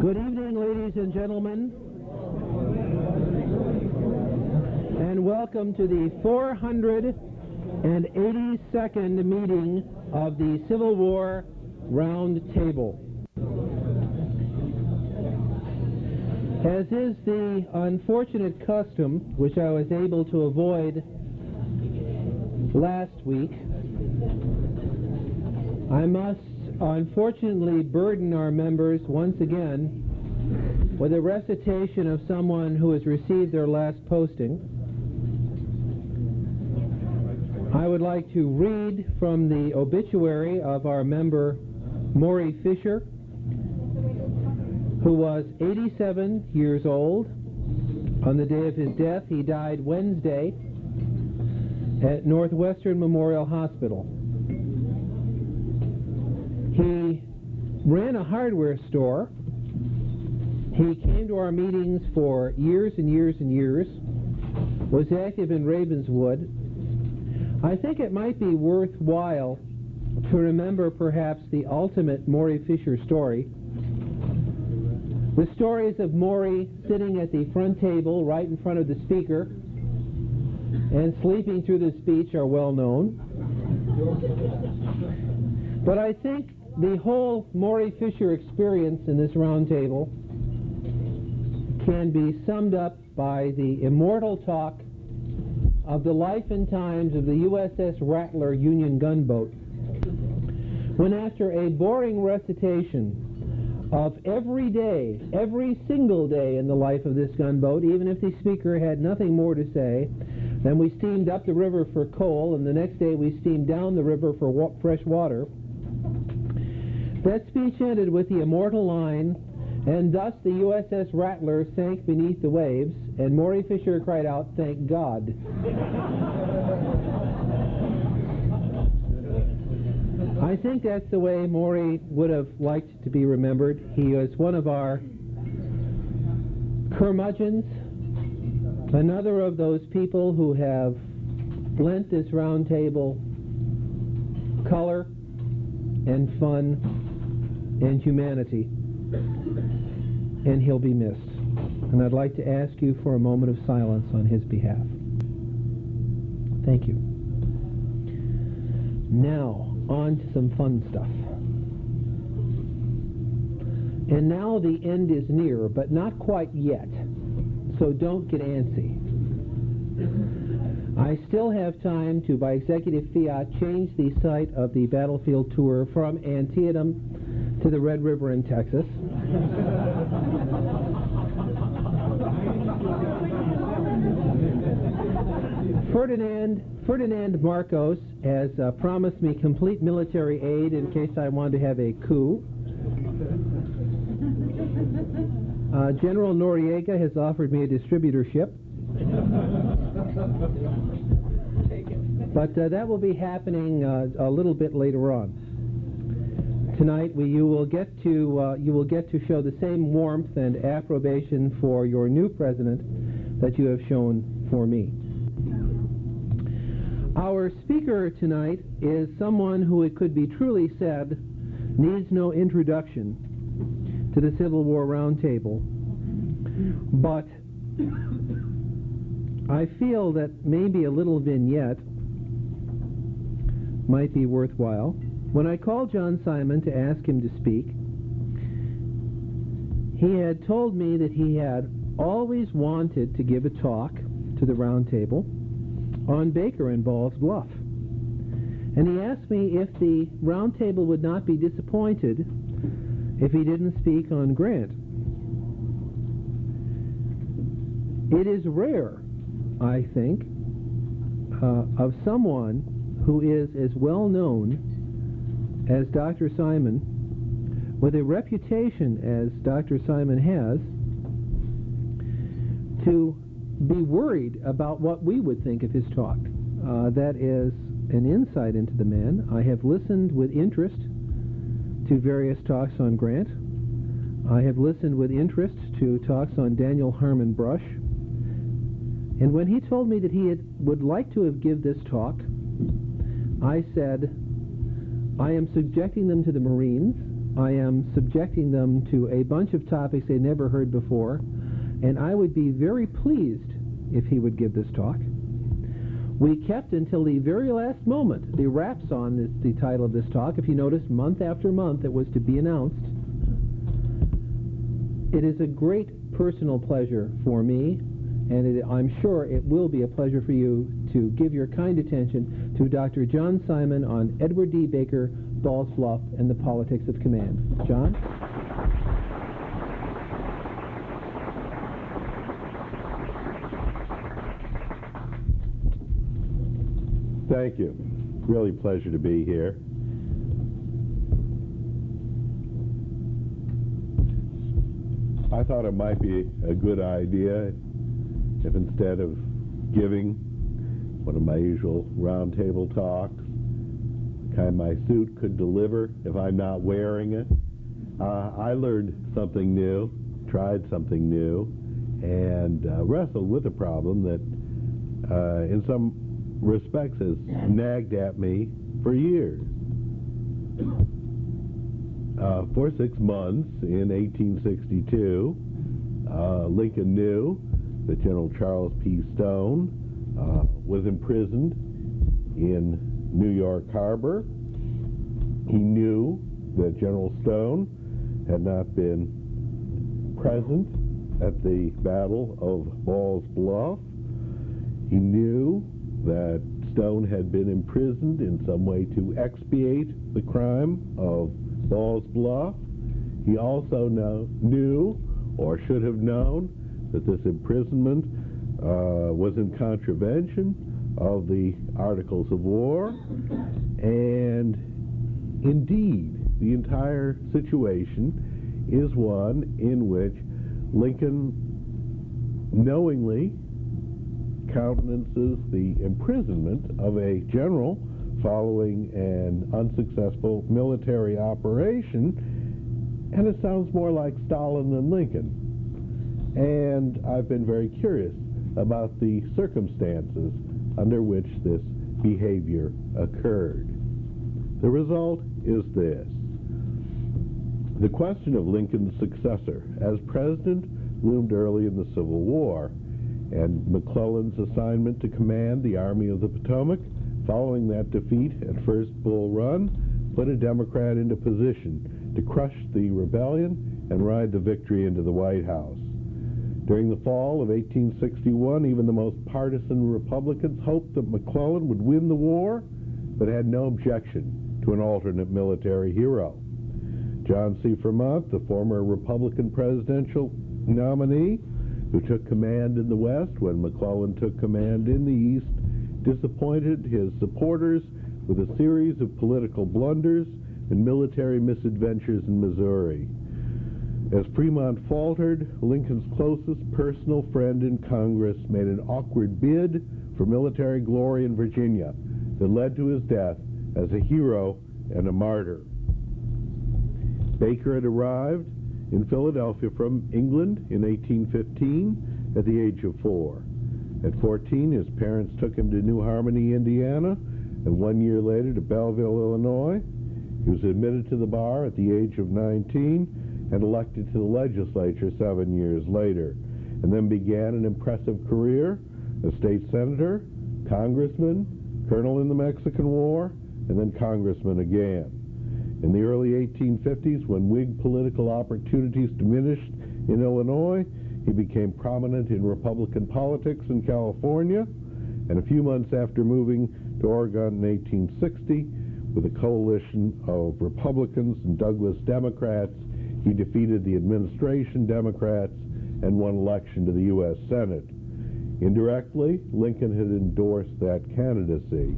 Good evening, ladies and gentlemen, and welcome to the 482nd meeting of the Civil War Round Table. As is the unfortunate custom, which I was able to avoid last week, I must unfortunately burden our members once again with a recitation of someone who has received their last posting. I would like to read from the obituary of our member Maury Fisher, who was 87 years old. On the day of his death, he died Wednesday at Northwestern Memorial Hospital. He ran a hardware store. He came to our meetings for years and years and years, was active in Ravenswood. I think it might be worthwhile to remember perhaps the ultimate Maury Fisher story. The stories of Maury sitting at the front table right in front of the speaker and sleeping through the speech are well known. But I think the whole Maury Fisher experience in this roundtable can be summed up by the immortal talk of the life and times of the USS Rattler Union gunboat. When after a boring recitation of every day, every single day in the life of this gunboat, even if the speaker had nothing more to say, then we steamed up the river for coal, and the next day we steamed down the river for wa fresh water. That speech ended with the immortal line, and thus the USS Rattler sank beneath the waves, and Maury Fisher cried out, Thank God. I think that's the way Maury would have liked to be remembered. He was one of our curmudgeons, another of those people who have lent this round table color and fun and humanity, and he'll be missed. And I'd like to ask you for a moment of silence on his behalf. Thank you. Now, on to some fun stuff. And now the end is near, but not quite yet. So don't get antsy. I still have time to, by executive fiat, change the site of the battlefield tour from Antietam to the Red River in Texas. Ferdinand, Ferdinand Marcos has uh, promised me complete military aid in case I want to have a coup. Uh, General Noriega has offered me a distributorship. But uh, that will be happening uh, a little bit later on. Tonight, we, you will get to uh, you will get to show the same warmth and approbation for your new president that you have shown for me. Our speaker tonight is someone who it could be truly said needs no introduction to the Civil War Roundtable, but I feel that maybe a little vignette might be worthwhile. When I called John Simon to ask him to speak, he had told me that he had always wanted to give a talk to the round table on Baker and Ball's Bluff. And he asked me if the round table would not be disappointed if he didn't speak on Grant. It is rare I think, uh, of someone who is as well known as Dr. Simon, with a reputation as Dr. Simon has, to be worried about what we would think of his talk. Uh, that is an insight into the man. I have listened with interest to various talks on Grant. I have listened with interest to talks on Daniel Harmon Brush and when he told me that he had, would like to have give this talk, I said, I am subjecting them to the Marines, I am subjecting them to a bunch of topics they never heard before, and I would be very pleased if he would give this talk. We kept until the very last moment. The rap on is the title of this talk. If you notice, month after month it was to be announced. It is a great personal pleasure for me, and it, I'm sure it will be a pleasure for you to give your kind attention to Dr. John Simon on Edward D. Baker, Ball's Bluff, and the Politics of Command. John? Thank you. Really pleasure to be here. I thought it might be a good idea if instead of giving one of my usual roundtable talks, the kind my suit could deliver if I'm not wearing it, uh, I learned something new, tried something new, and uh, wrestled with a problem that uh, in some respects has nagged at me for years. Uh, for six months in 1862, uh, Lincoln knew that General Charles P. Stone uh, was imprisoned in New York Harbor. He knew that General Stone had not been present at the Battle of Ball's Bluff. He knew that Stone had been imprisoned in some way to expiate the crime of Ball's Bluff. He also know, knew, or should have known, that this imprisonment uh, was in contravention of the Articles of War, and indeed, the entire situation is one in which Lincoln knowingly countenances the imprisonment of a general following an unsuccessful military operation, and it sounds more like Stalin than Lincoln. And I've been very curious about the circumstances under which this behavior occurred. The result is this. The question of Lincoln's successor as president loomed early in the Civil War, and McClellan's assignment to command the Army of the Potomac following that defeat at First Bull Run put a Democrat into position to crush the rebellion and ride the victory into the White House. During the fall of 1861, even the most partisan Republicans hoped that McClellan would win the war, but had no objection to an alternate military hero. John C. Fremont, the former Republican presidential nominee, who took command in the West when McClellan took command in the East, disappointed his supporters with a series of political blunders and military misadventures in Missouri. As Fremont faltered, Lincoln's closest personal friend in Congress made an awkward bid for military glory in Virginia that led to his death as a hero and a martyr. Baker had arrived in Philadelphia from England in 1815 at the age of four. At 14, his parents took him to New Harmony, Indiana, and one year later to Belleville, Illinois. He was admitted to the bar at the age of 19 and elected to the legislature seven years later, and then began an impressive career as state senator, congressman, colonel in the Mexican War, and then congressman again. In the early 1850s, when Whig political opportunities diminished in Illinois, he became prominent in Republican politics in California, and a few months after moving to Oregon in 1860, with a coalition of Republicans and Douglas Democrats, he defeated the administration Democrats and won election to the U.S. Senate. Indirectly, Lincoln had endorsed that candidacy.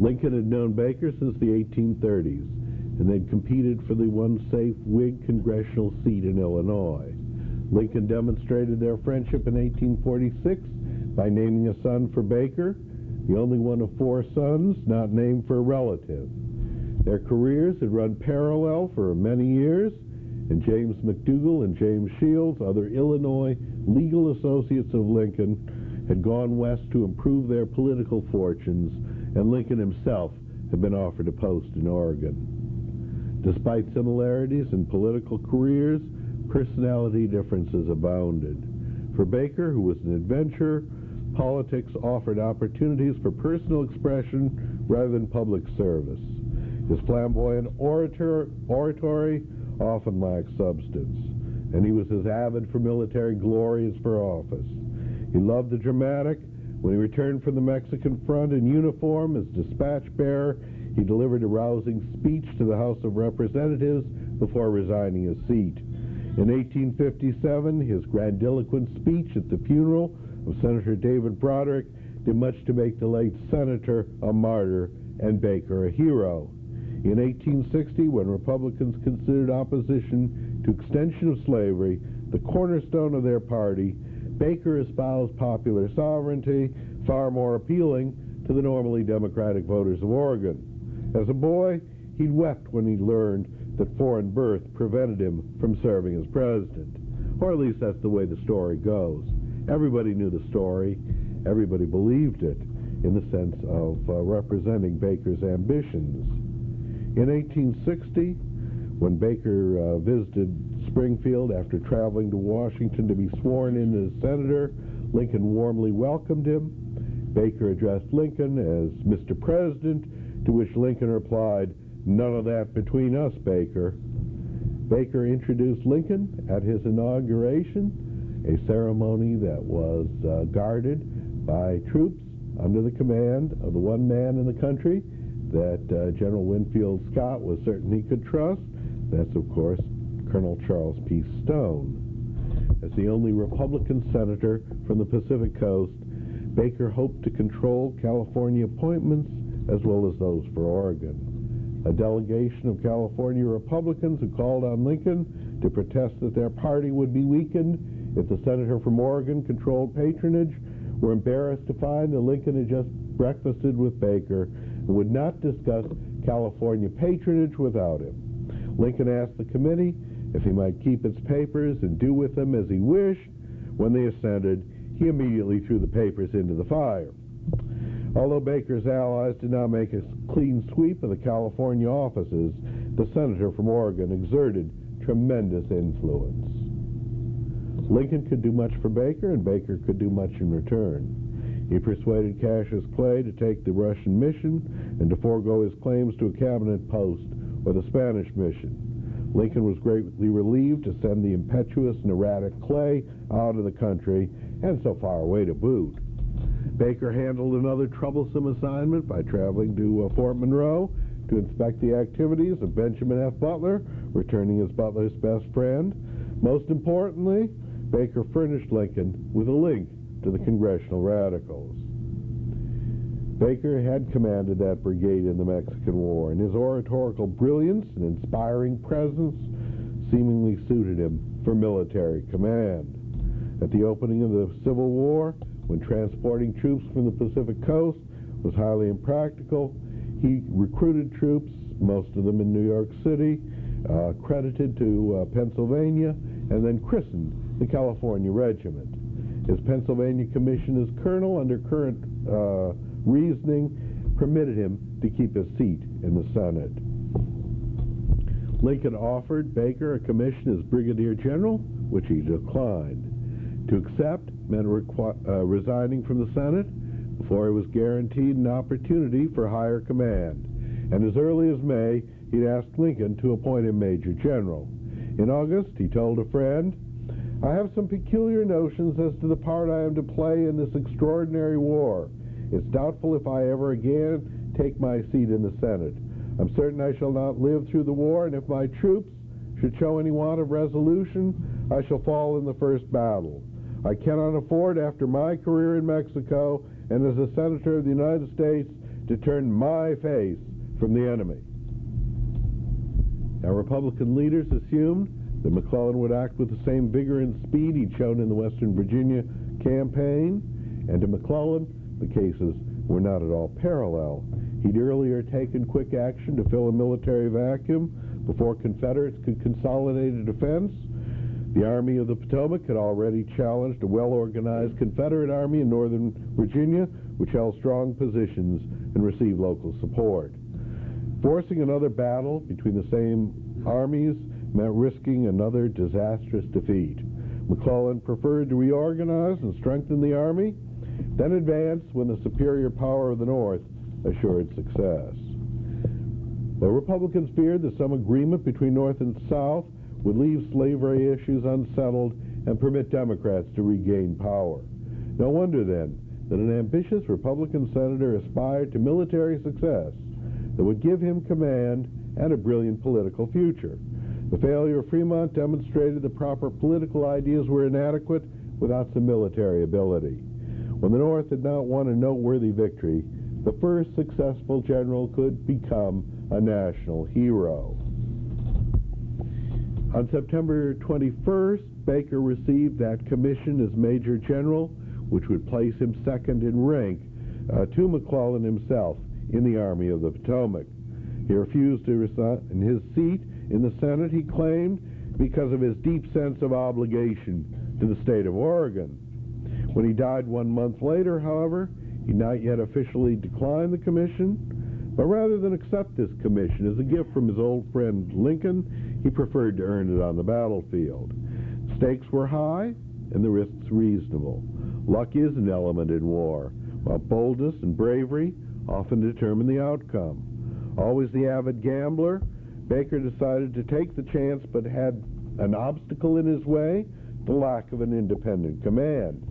Lincoln had known Baker since the 1830s, and they'd competed for the one safe Whig congressional seat in Illinois. Lincoln demonstrated their friendship in 1846 by naming a son for Baker, the only one of four sons not named for a relative. Their careers had run parallel for many years, and James McDougall and James Shields, other Illinois legal associates of Lincoln, had gone west to improve their political fortunes and Lincoln himself had been offered a post in Oregon. Despite similarities in political careers, personality differences abounded. For Baker, who was an adventurer, politics offered opportunities for personal expression rather than public service. His flamboyant orator, oratory often lacked substance, and he was as avid for military glory as for office. He loved the dramatic. When he returned from the Mexican front in uniform as dispatch bearer, he delivered a rousing speech to the House of Representatives before resigning his seat. In 1857, his grandiloquent speech at the funeral of Senator David Broderick did much to make the late senator a martyr and Baker a hero. In 1860, when Republicans considered opposition to extension of slavery the cornerstone of their party, Baker espoused popular sovereignty, far more appealing to the normally Democratic voters of Oregon. As a boy, he wept when he learned that foreign birth prevented him from serving as president. Or at least that's the way the story goes. Everybody knew the story. Everybody believed it in the sense of uh, representing Baker's ambitions. In 1860, when Baker uh, visited Springfield after traveling to Washington to be sworn in as senator, Lincoln warmly welcomed him. Baker addressed Lincoln as Mr. President, to which Lincoln replied, None of that between us, Baker. Baker introduced Lincoln at his inauguration, a ceremony that was uh, guarded by troops under the command of the one man in the country that uh, General Winfield Scott was certain he could trust. That's, of course, Colonel Charles P. Stone. As the only Republican senator from the Pacific Coast, Baker hoped to control California appointments as well as those for Oregon. A delegation of California Republicans who called on Lincoln to protest that their party would be weakened if the senator from Oregon controlled patronage were embarrassed to find that Lincoln had just breakfasted with Baker would not discuss California patronage without him. Lincoln asked the committee if he might keep its papers and do with them as he wished. When they assented, he immediately threw the papers into the fire. Although Baker's allies did not make a clean sweep of the California offices, the senator from Oregon exerted tremendous influence. Lincoln could do much for Baker, and Baker could do much in return. He persuaded Cassius Clay to take the Russian mission and to forego his claims to a cabinet post or the Spanish mission. Lincoln was greatly relieved to send the impetuous and erratic Clay out of the country and so far away to boot. Baker handled another troublesome assignment by traveling to uh, Fort Monroe to inspect the activities of Benjamin F. Butler, returning as Butler's best friend. Most importantly, Baker furnished Lincoln with a link to the Congressional Radicals. Baker had commanded that brigade in the Mexican War, and his oratorical brilliance and inspiring presence seemingly suited him for military command. At the opening of the Civil War, when transporting troops from the Pacific coast was highly impractical, he recruited troops, most of them in New York City, uh, credited to uh, Pennsylvania, and then christened the California Regiment. His Pennsylvania commission as colonel under current uh, reasoning permitted him to keep his seat in the Senate. Lincoln offered Baker a commission as brigadier general, which he declined. To accept meant uh, resigning from the Senate before he was guaranteed an opportunity for higher command. And as early as May, he'd asked Lincoln to appoint him Major General. In August, he told a friend, I have some peculiar notions as to the part I am to play in this extraordinary war. It's doubtful if I ever again take my seat in the Senate. I'm certain I shall not live through the war, and if my troops should show any want of resolution, I shall fall in the first battle. I cannot afford, after my career in Mexico and as a Senator of the United States, to turn my face from the enemy. Now, Republican leaders assumed that McClellan would act with the same vigor and speed he'd shown in the Western Virginia campaign, and to McClellan, the cases were not at all parallel. He'd earlier taken quick action to fill a military vacuum before Confederates could consolidate a defense. The Army of the Potomac had already challenged a well-organized Confederate army in northern Virginia, which held strong positions and received local support. Forcing another battle between the same armies meant risking another disastrous defeat. McClellan preferred to reorganize and strengthen the army, then advance when the superior power of the North assured success. But Republicans feared that some agreement between North and South would leave slavery issues unsettled and permit Democrats to regain power. No wonder then that an ambitious Republican senator aspired to military success that would give him command and a brilliant political future. The failure of Fremont demonstrated the proper political ideas were inadequate without some military ability. When the North did not want a noteworthy victory, the first successful general could become a national hero. On September 21st, Baker received that commission as Major General, which would place him second in rank uh, to McClellan himself in the Army of the Potomac. He refused to resign his seat in the Senate, he claimed, because of his deep sense of obligation to the state of Oregon. When he died one month later, however, he not yet officially declined the commission, but rather than accept this commission as a gift from his old friend Lincoln, he preferred to earn it on the battlefield. Stakes were high and the risks reasonable. Luck is an element in war, while boldness and bravery often determine the outcome. Always the avid gambler, Baker decided to take the chance but had an obstacle in his way the lack of an independent command.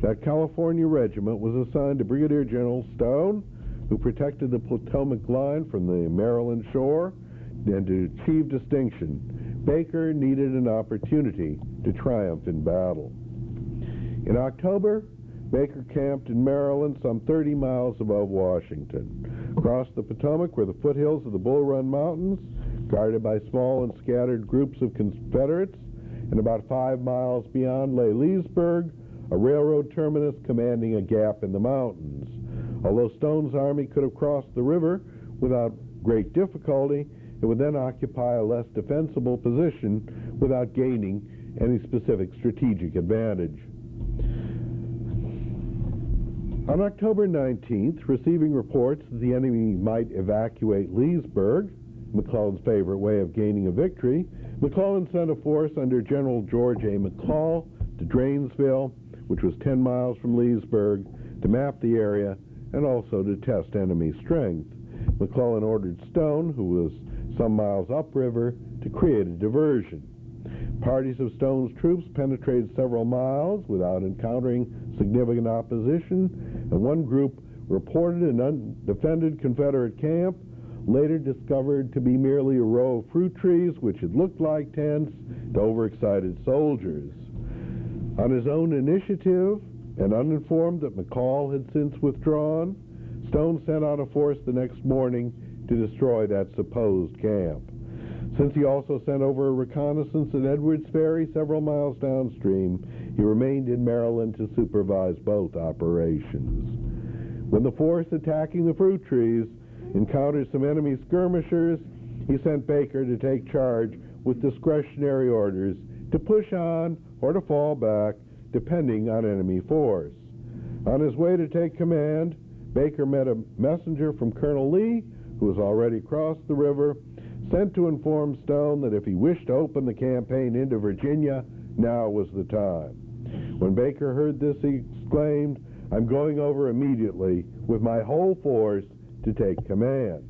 That California regiment was assigned to Brigadier General Stone, who protected the Potomac line from the Maryland shore, and to achieve distinction, Baker needed an opportunity to triumph in battle. In October, Baker camped in Maryland some 30 miles above Washington. Across the Potomac were the foothills of the Bull Run Mountains, guarded by small and scattered groups of Confederates, and about five miles beyond lay Leesburg, a railroad terminus commanding a gap in the mountains. Although Stone's army could have crossed the river without great difficulty, it would then occupy a less defensible position without gaining any specific strategic advantage. On October 19th, receiving reports that the enemy might evacuate Leesburg, McClellan's favorite way of gaining a victory, McClellan sent a force under General George A. McCall to Dranesville, which was 10 miles from Leesburg, to map the area and also to test enemy strength. McClellan ordered Stone, who was some miles upriver, to create a diversion. Parties of Stone's troops penetrated several miles without encountering significant opposition, and one group reported an undefended Confederate camp, later discovered to be merely a row of fruit trees which had looked like tents to overexcited soldiers. On his own initiative, and uninformed that McCall had since withdrawn, Stone sent out a force the next morning to destroy that supposed camp. Since he also sent over a reconnaissance at Edwards Ferry several miles downstream, he remained in Maryland to supervise both operations. When the force attacking the fruit trees encountered some enemy skirmishers, he sent Baker to take charge with discretionary orders to push on or to fall back depending on enemy force. On his way to take command, Baker met a messenger from Colonel Lee, who was already crossed the river, sent to inform Stone that if he wished to open the campaign into Virginia, now was the time. When Baker heard this, he exclaimed, I'm going over immediately with my whole force to take command.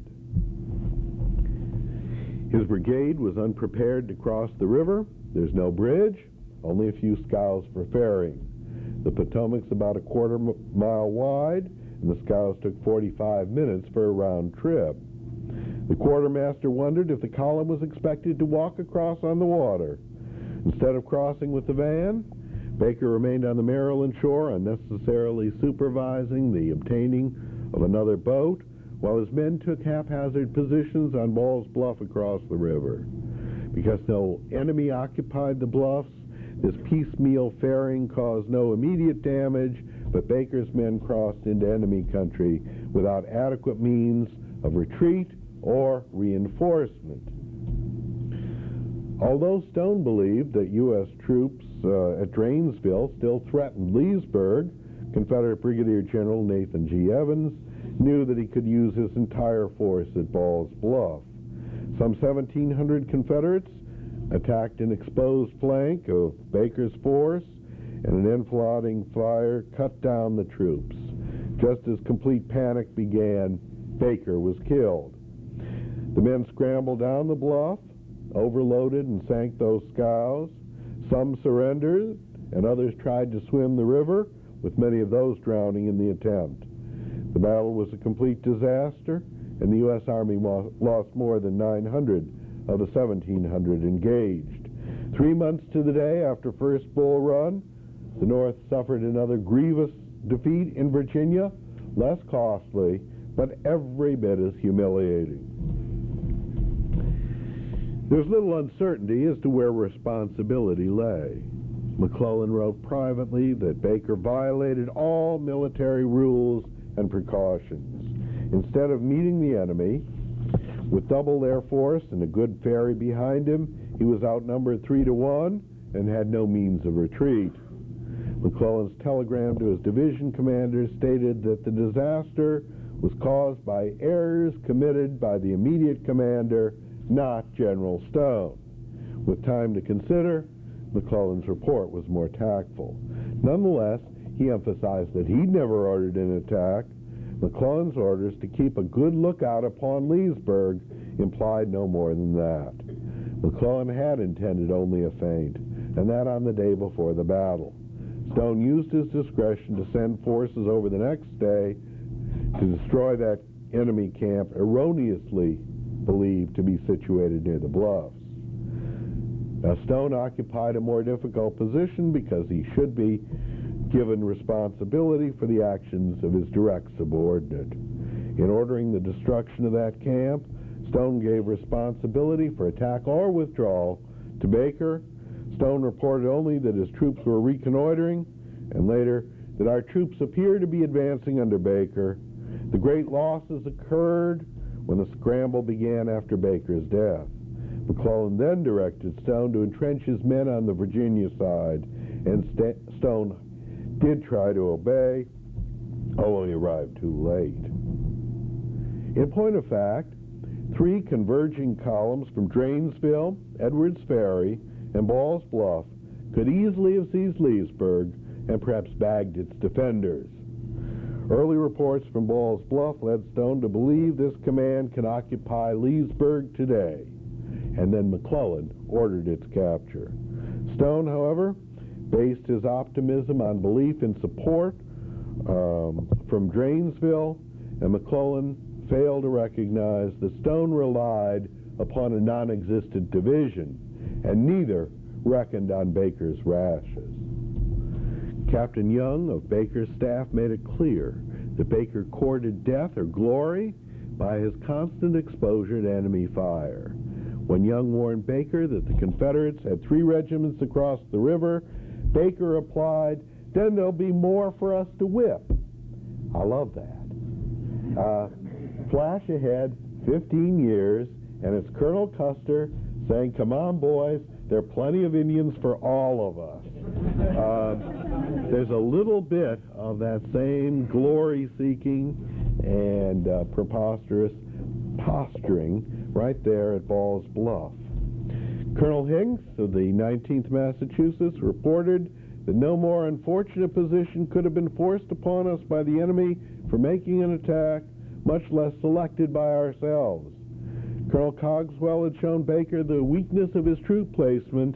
His brigade was unprepared to cross the river. There's no bridge, only a few scows for ferrying. The Potomac's about a quarter mile wide, and the scows took 45 minutes for a round trip. The quartermaster wondered if the column was expected to walk across on the water. Instead of crossing with the van, Baker remained on the Maryland shore, unnecessarily supervising the obtaining of another boat, while his men took haphazard positions on Ball's Bluff across the river. Because no enemy occupied the bluffs, this piecemeal ferrying caused no immediate damage, but Baker's men crossed into enemy country without adequate means of retreat or reinforcement. Although Stone believed that U.S. troops uh, at Dranesville still threatened Leesburg, Confederate Brigadier General Nathan G. Evans knew that he could use his entire force at Ball's Bluff. Some 1,700 Confederates attacked an exposed flank of Baker's force, and an enfilading fire cut down the troops. Just as complete panic began, Baker was killed. The men scrambled down the bluff, overloaded and sank those scows. Some surrendered, and others tried to swim the river, with many of those drowning in the attempt. The battle was a complete disaster, and the U.S. Army lost more than 900 of the 1,700 engaged. Three months to the day after First Bull Run, the North suffered another grievous defeat in Virginia, less costly, but every bit as humiliating. There's little uncertainty as to where responsibility lay. McClellan wrote privately that Baker violated all military rules and precautions. Instead of meeting the enemy with double their force and a good ferry behind him, he was outnumbered three to one and had no means of retreat. McClellan's telegram to his division commanders stated that the disaster was caused by errors committed by the immediate commander, not General Stone. With time to consider, McClellan's report was more tactful. Nonetheless, he emphasized that he'd never ordered an attack. McClellan's orders to keep a good lookout upon Leesburg implied no more than that. McClellan had intended only a feint, and that on the day before the battle. Stone used his discretion to send forces over the next day to destroy that enemy camp erroneously believed to be situated near the bluffs. Now, Stone occupied a more difficult position because he should be given responsibility for the actions of his direct subordinate. In ordering the destruction of that camp, Stone gave responsibility for attack or withdrawal to Baker. Stone reported only that his troops were reconnoitering, and later that our troops appear to be advancing under Baker. The great losses occurred when the scramble began after Baker's death. McClellan then directed Stone to entrench his men on the Virginia side, and St Stone did try to obey, oh, only arrived too late. In point of fact, three converging columns from Dranesville, Edwards Ferry, and Ball's Bluff could easily have seized Leesburg and perhaps bagged its defenders. Early reports from Ball's Bluff led Stone to believe this command can occupy Leesburg today and then McClellan ordered its capture. Stone, however, based his optimism on belief in support um, from Dranesville, and McClellan failed to recognize that Stone relied upon a non existent division, and neither reckoned on Baker's rashes. Captain Young of Baker's staff made it clear that Baker courted death or glory by his constant exposure to enemy fire. When Young warned Baker that the Confederates had three regiments across the river, Baker replied, Then there'll be more for us to whip. I love that. Uh, flash ahead 15 years, and it's Colonel Custer saying, Come on, boys, there are plenty of Indians for all of us. Uh, there's a little bit of that same glory seeking and uh, preposterous posturing right there at Ball's Bluff. Colonel Hinks of the 19th Massachusetts reported that no more unfortunate position could have been forced upon us by the enemy for making an attack, much less selected by ourselves. Colonel Cogswell had shown Baker the weakness of his troop placement,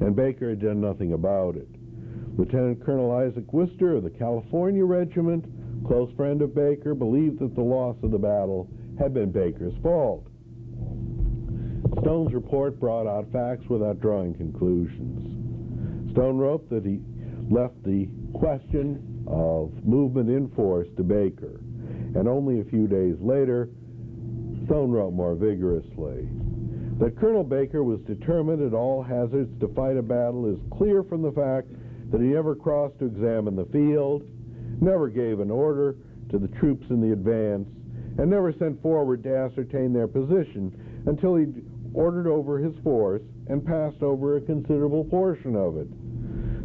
and Baker had done nothing about it. Lieutenant Colonel Isaac Wistar of the California Regiment, close friend of Baker, believed that the loss of the battle had been Baker's fault. Stone's report brought out facts without drawing conclusions. Stone wrote that he left the question of movement in force to Baker, and only a few days later, Stone wrote more vigorously. That Colonel Baker was determined at all hazards to fight a battle is clear from the fact that he never crossed to examine the field, never gave an order to the troops in the advance, and never sent forward to ascertain their position until he ordered over his force and passed over a considerable portion of it.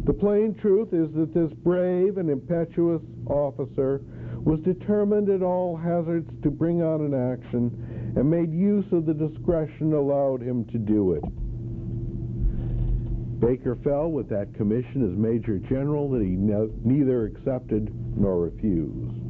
The plain truth is that this brave and impetuous officer was determined at all hazards to bring on an action and made use of the discretion allowed him to do it. Baker fell with that commission as Major General that he ne- neither accepted nor refused.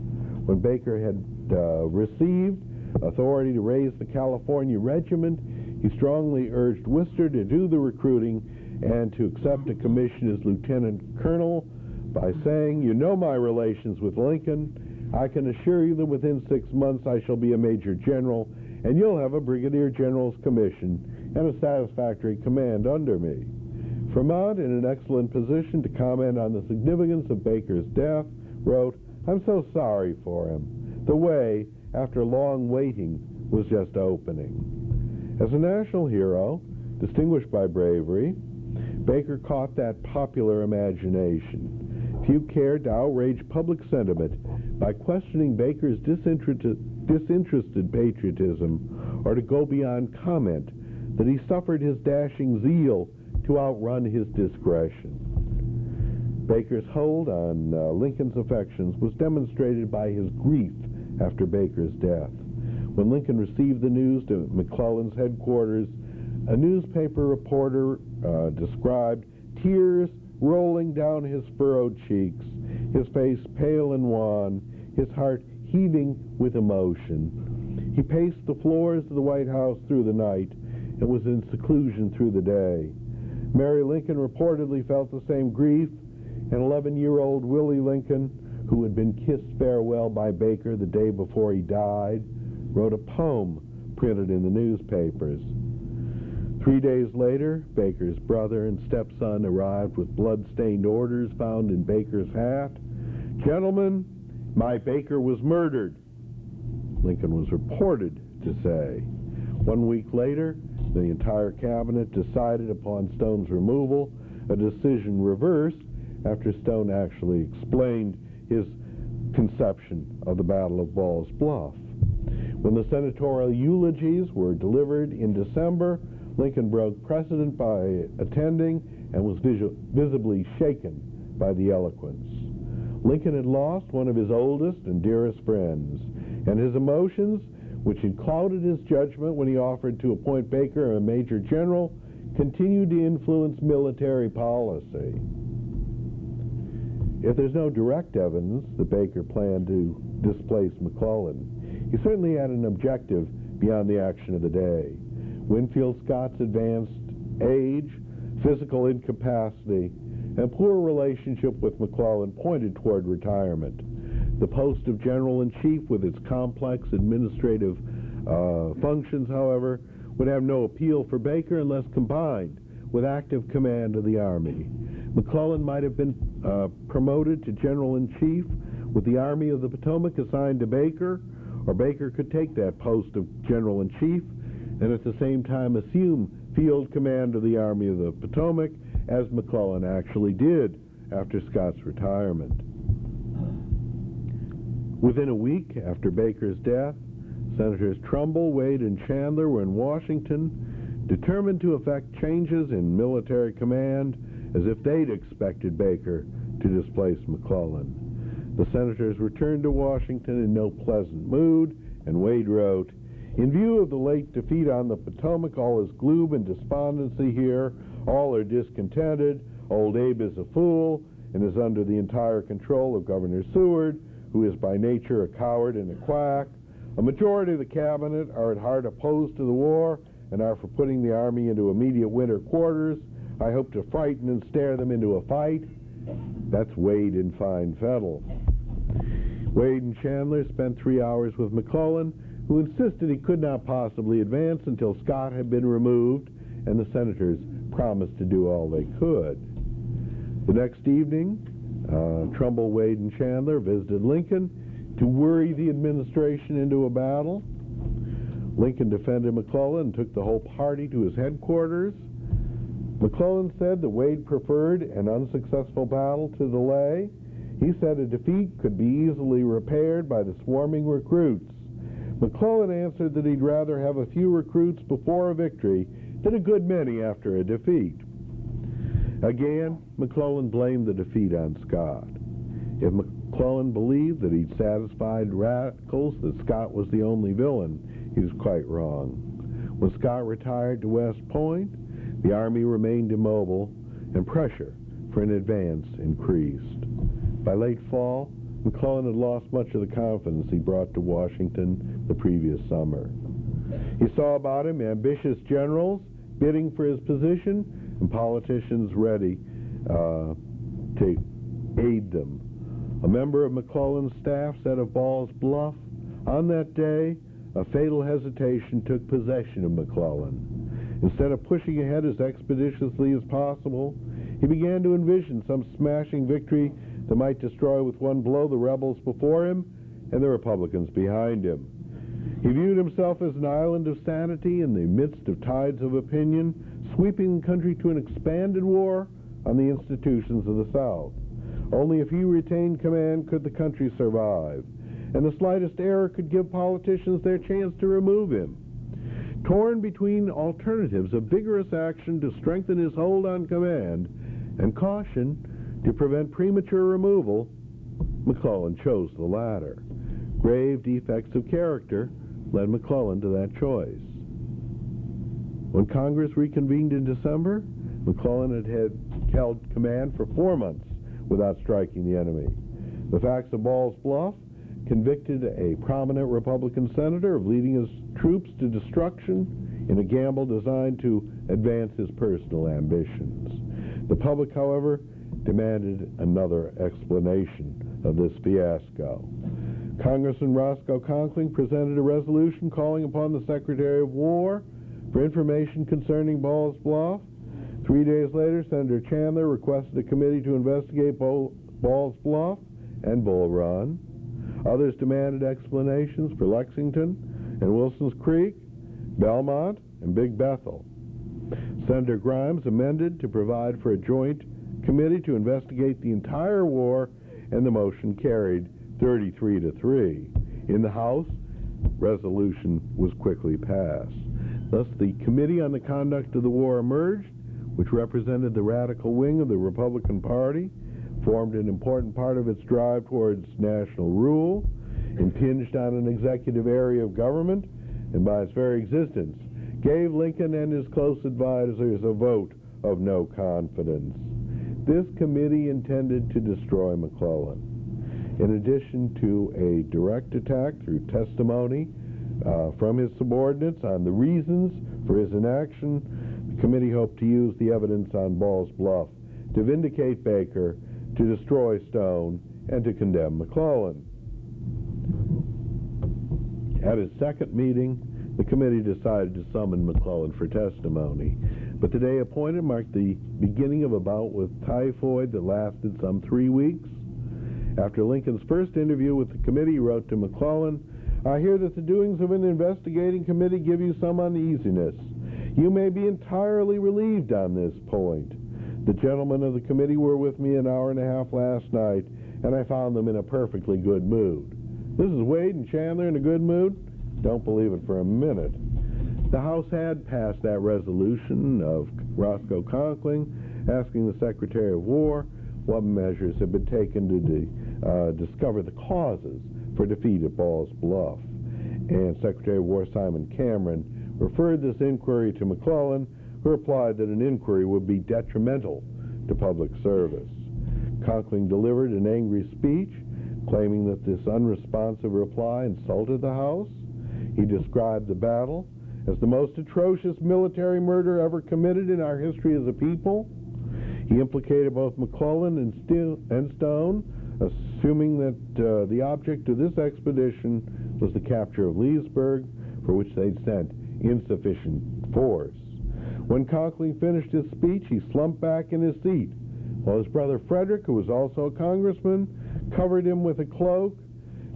When Baker had uh, received authority to raise the California Regiment, he strongly urged Wistar to do the recruiting and to accept a commission as lieutenant colonel by saying, You know my relations with Lincoln. I can assure you that within six months I shall be a major general, and you'll have a brigadier general's commission and a satisfactory command under me. Fremont, in an excellent position to comment on the significance of Baker's death, wrote, I'm so sorry for him. The way, after long waiting, was just opening. As a national hero, distinguished by bravery, Baker caught that popular imagination. Few cared to outrage public sentiment by questioning Baker's disinterested, patriotism or to go beyond comment that he suffered his dashing zeal to outrun his discretion. Baker's hold on uh, Lincoln's affections was demonstrated by his grief after Baker's death. When Lincoln received the news to McClellan's headquarters, a newspaper reporter uh, described tears rolling down his furrowed cheeks, his face pale and wan, his heart heaving with emotion. He paced the floors of the White House through the night and was in seclusion through the day. Mary Lincoln reportedly felt the same grief, and 11 year old Willie Lincoln, who had been kissed farewell by Baker the day before he died, wrote a poem printed in the newspapers. Three days later, Baker's brother and stepson arrived with blood-stained orders found in Baker's hat. Gentlemen, my Baker was murdered, Lincoln was reported to say. One week later, the entire cabinet decided upon Stone's removal, a decision reversed after Stone actually explained his conception of the Battle of Ball's Bluff. When the senatorial eulogies were delivered in December, Lincoln broke precedent by attending and was visibly shaken by the eloquence. Lincoln had lost one of his oldest and dearest friends, and his emotions, which had clouded his judgment when he offered to appoint Baker a major general, continued to influence military policy. If there's no direct evidence that Baker planned to displace McClellan, he certainly had an objective beyond the action of the day. Winfield Scott's advanced age, physical incapacity, and poor relationship with McClellan pointed toward retirement. The post of General-in-Chief, with its complex administrative uh, functions, however, would have no appeal for Baker unless combined with active command of the Army. McClellan might have been uh, promoted to General-in-Chief with the Army of the Potomac assigned to Baker, or Baker could take that post of General-in-Chief and at the same time assume field command of the Army of the Potomac, as McClellan actually did after Scott's retirement. Within a week after Baker's death, Senators Trumbull, Wade, and Chandler were in Washington, determined to effect changes in military command as if they'd expected Baker to displace McClellan. The senators returned to Washington in no pleasant mood, and Wade wrote, in view of the late defeat on the Potomac, all is gloom and despondency here. All are discontented. Old Abe is a fool and is under the entire control of Governor Seward, who is by nature a coward and a quack. A majority of the cabinet are at heart opposed to the war and are for putting the Army into immediate winter quarters. I hope to frighten and stare them into a fight. That's Wade in fine fettle. Wade and Chandler spent three hours with McClellan who insisted he could not possibly advance until Scott had been removed, and the senators promised to do all they could. The next evening, uh, Trumbull, Wade, and Chandler visited Lincoln to worry the administration into a battle. Lincoln defended McClellan and took the whole party to his headquarters. McClellan said that Wade preferred an unsuccessful battle to delay. He said a defeat could be easily repaired by the swarming recruits. McClellan answered that he'd rather have a few recruits before a victory than a good many after a defeat. Again, McClellan blamed the defeat on Scott. If McClellan believed that he'd satisfied radicals that Scott was the only villain. He was quite wrong. When Scott retired to West Point, the Army remained immobile and pressure for an advance increased. By late fall, McClellan had lost much of the confidence he brought to Washington the previous summer. He saw about him ambitious generals bidding for his position and politicians ready uh, to aid them. A member of McClellan's staff said of Ball's Bluff, on that day, a fatal hesitation took possession of McClellan. Instead of pushing ahead as expeditiously as possible, he began to envision some smashing victory that might destroy with one blow the rebels before him and the Republicans behind him. He viewed himself as an island of sanity in the midst of tides of opinion, sweeping the country to an expanded war on the institutions of the South. Only if he retained command could the country survive, and the slightest error could give politicians their chance to remove him. Torn between alternatives of vigorous action to strengthen his hold on command and caution to prevent premature removal, McClellan chose the latter. Grave defects of character led McClellan to that choice. When Congress reconvened in December, McClellan had, had held command for four months without striking the enemy. The facts of Ball's Bluff convicted a prominent Republican senator of leading his troops to destruction in a gamble designed to advance his personal ambitions. The public, however, demanded another explanation of this fiasco. Congressman Roscoe Conkling presented a resolution calling upon the Secretary of War for information concerning Ball's Bluff. Three days later, Senator Chandler requested a committee to investigate Ball's Bluff and Bull Run. Others demanded explanations for Lexington and Wilson's Creek, Belmont, and Big Bethel. Senator Grimes amended to provide for a joint committee to investigate the entire war, and the motion carried 33 to 3. In the House, resolution was quickly passed. Thus, the Committee on the Conduct of the War emerged, which represented the radical wing of the Republican Party, formed an important part of its drive towards national rule, impinged on an executive area of government, and by its very existence, gave Lincoln and his close advisers a vote of no confidence. This committee intended to destroy McClellan in addition to a direct attack through testimony uh, from his subordinates on the reasons for his inaction, the committee hoped to use the evidence on Ball's Bluff to vindicate Baker, to destroy Stone, and to condemn McClellan. At its second meeting, the committee decided to summon McClellan for testimony. But the day appointed marked the beginning of a bout with typhoid that lasted some three weeks. After Lincoln's first interview with the committee, he wrote to McClellan, I hear that the doings of an investigating committee give you some uneasiness. You may be entirely relieved on this point. The gentlemen of the committee were with me an hour and a half last night, and I found them in a perfectly good mood. This is Wade and Chandler in a good mood? Don't believe it for a minute. The House had passed that resolution of Roscoe Conkling asking the Secretary of War what measures had been taken to uh, discover the causes for defeat at Ball's Bluff. And Secretary of War Simon Cameron referred this inquiry to McClellan, who replied that an inquiry would be detrimental to public service. Conkling delivered an angry speech, claiming that this unresponsive reply insulted the House. He described the battle as the most atrocious military murder ever committed in our history as a people he implicated both McClellan and, and Stone, assuming that uh, the object of this expedition was the capture of Leesburg, for which they'd sent insufficient force. When Conkling finished his speech, he slumped back in his seat, while his brother Frederick, who was also a congressman, covered him with a cloak.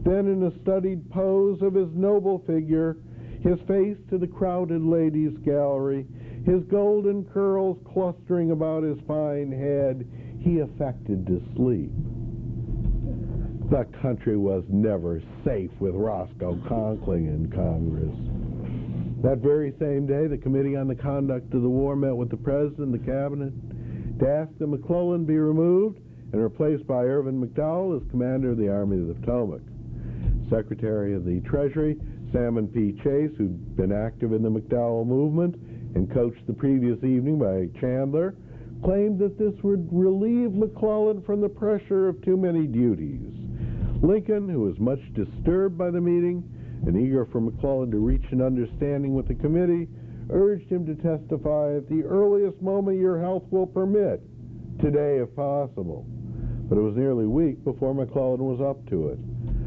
Then, in a studied pose of his noble figure, his face to the crowded ladies' gallery, his golden curls clustering about his fine head, he affected to sleep. The country was never safe with Roscoe Conkling in Congress. That very same day, the Committee on the Conduct of the War met with the President and the Cabinet to ask that McClellan be removed and replaced by Irvin McDowell as commander of the Army of the Potomac. Secretary of the Treasury, Salmon P. Chase, who'd been active in the McDowell movement and coached the previous evening by Chandler, claimed that this would relieve McClellan from the pressure of too many duties. Lincoln, who was much disturbed by the meeting and eager for McClellan to reach an understanding with the committee, urged him to testify at the earliest moment your health will permit, today if possible. But it was nearly a week before McClellan was up to it.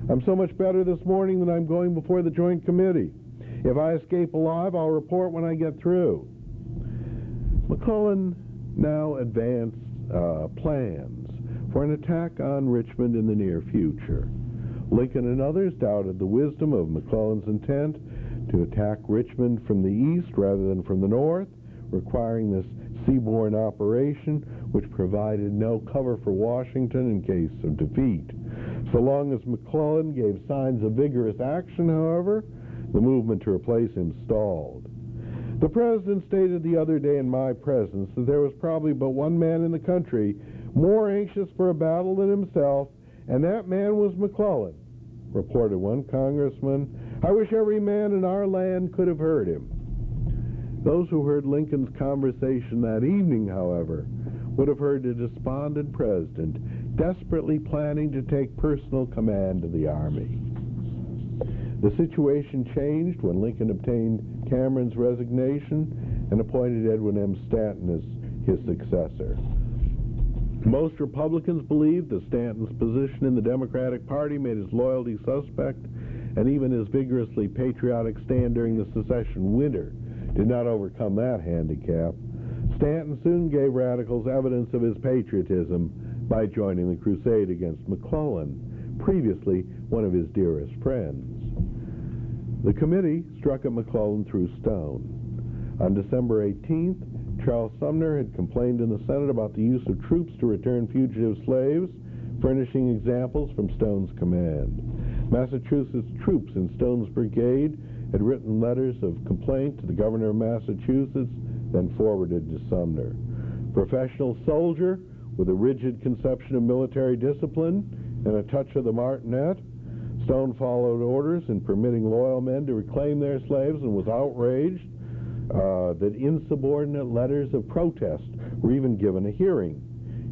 I'm so much better this morning that I'm going before the Joint Committee. If I escape alive, I'll report when I get through. McClellan now advanced uh, plans for an attack on Richmond in the near future. Lincoln and others doubted the wisdom of McClellan's intent to attack Richmond from the east rather than from the north, requiring this seaborne operation, which provided no cover for Washington in case of defeat. So long as McClellan gave signs of vigorous action, however, the movement to replace him stalled. The president stated the other day in my presence that there was probably but one man in the country more anxious for a battle than himself, and that man was McClellan, reported one congressman. I wish every man in our land could have heard him. Those who heard Lincoln's conversation that evening, however, would have heard a despondent president desperately planning to take personal command of the Army. The situation changed when Lincoln obtained Cameron's resignation and appointed Edwin M. Stanton as his successor. Most Republicans believed that Stanton's position in the Democratic Party made his loyalty suspect, and even his vigorously patriotic stand during the secession winter did not overcome that handicap. Stanton soon gave radicals evidence of his patriotism by joining the crusade against McClellan, previously one of his dearest friends. The committee struck at McClellan through Stone. On December 18th, Charles Sumner had complained in the Senate about the use of troops to return fugitive slaves, furnishing examples from Stone's command. Massachusetts troops in Stone's brigade had written letters of complaint to the governor of Massachusetts, then forwarded to Sumner. Professional soldier with a rigid conception of military discipline and a touch of the martinet, Stone followed orders in permitting loyal men to reclaim their slaves and was outraged uh, that insubordinate letters of protest were even given a hearing.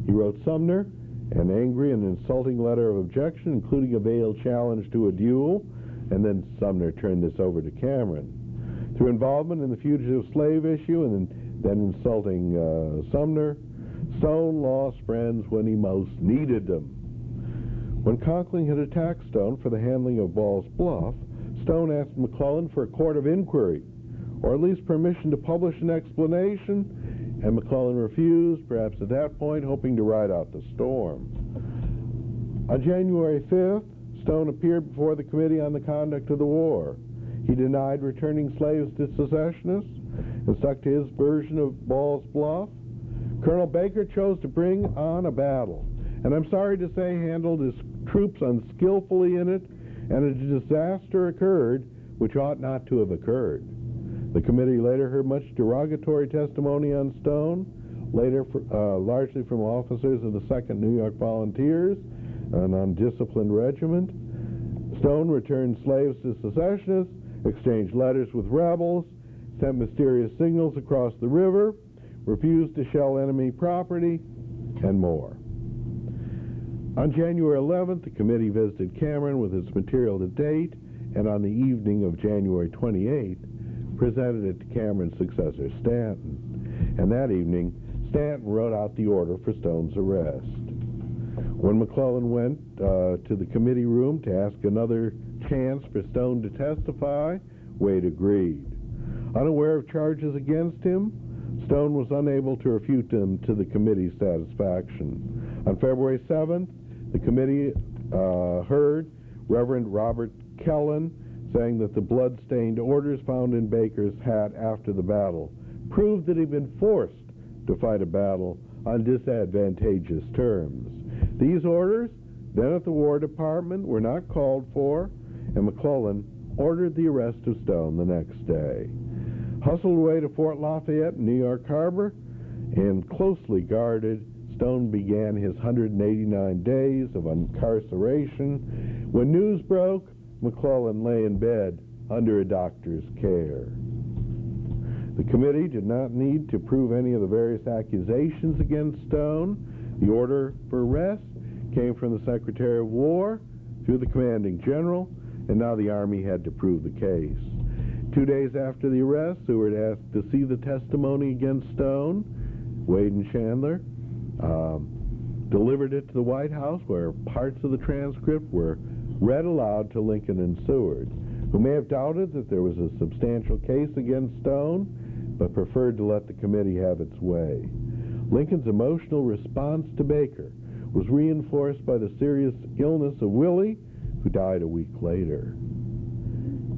He wrote Sumner an angry and insulting letter of objection, including a veiled challenge to a duel, and then Sumner turned this over to Cameron. Through involvement in the fugitive slave issue and then insulting uh, Sumner, Stone lost friends when he most needed them. When Conkling had attacked Stone for the handling of Ball's Bluff, Stone asked McClellan for a court of inquiry or at least permission to publish an explanation, and McClellan refused, perhaps at that point hoping to ride out the storm. On January 5th, Stone appeared before the Committee on the Conduct of the War. He denied returning slaves to secessionists and stuck to his version of Ball's Bluff. Colonel Baker chose to bring on a battle, and I'm sorry to say handled his troops unskillfully in it, and a disaster occurred which ought not to have occurred. The committee later heard much derogatory testimony on Stone, later uh, largely from officers of the 2nd New York Volunteers, an undisciplined regiment. Stone returned slaves to secessionists, exchanged letters with rebels, sent mysterious signals across the river, refused to shell enemy property, and more. On January 11th, the committee visited Cameron with its material to date, and on the evening of January 28th, presented it to Cameron's successor, Stanton. And that evening, Stanton wrote out the order for Stone's arrest. When McClellan went uh, to the committee room to ask another chance for Stone to testify, Wade agreed. Unaware of charges against him, Stone was unable to refute them to the committee's satisfaction. On February 7th, the committee uh, heard Reverend Robert Kellen saying that the blood-stained orders found in Baker's hat after the battle proved that he'd been forced to fight a battle on disadvantageous terms. These orders, then at the War Department, were not called for, and McClellan ordered the arrest of Stone the next day. Hustled away to Fort Lafayette New York Harbor and closely guarded, Stone began his 189 days of incarceration. When news broke, McClellan lay in bed under a doctor's care. The committee did not need to prove any of the various accusations against Stone. The order for arrest came from the Secretary of War through the commanding general, and now the Army had to prove the case. Two days after the arrest, Seward asked to see the testimony against Stone. Wade and Chandler um, delivered it to the White House, where parts of the transcript were read aloud to Lincoln and Seward, who may have doubted that there was a substantial case against Stone, but preferred to let the committee have its way. Lincoln's emotional response to Baker was reinforced by the serious illness of Willie, who died a week later.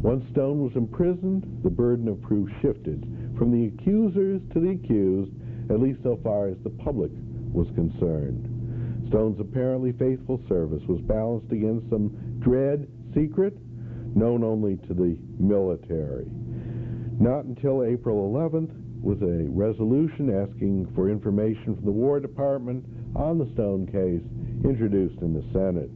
Once Stone was imprisoned, the burden of proof shifted from the accusers to the accused, at least so far as the public was concerned. Stone's apparently faithful service was balanced against some dread secret known only to the military. Not until April 11th was a resolution asking for information from the War Department on the Stone case introduced in the Senate.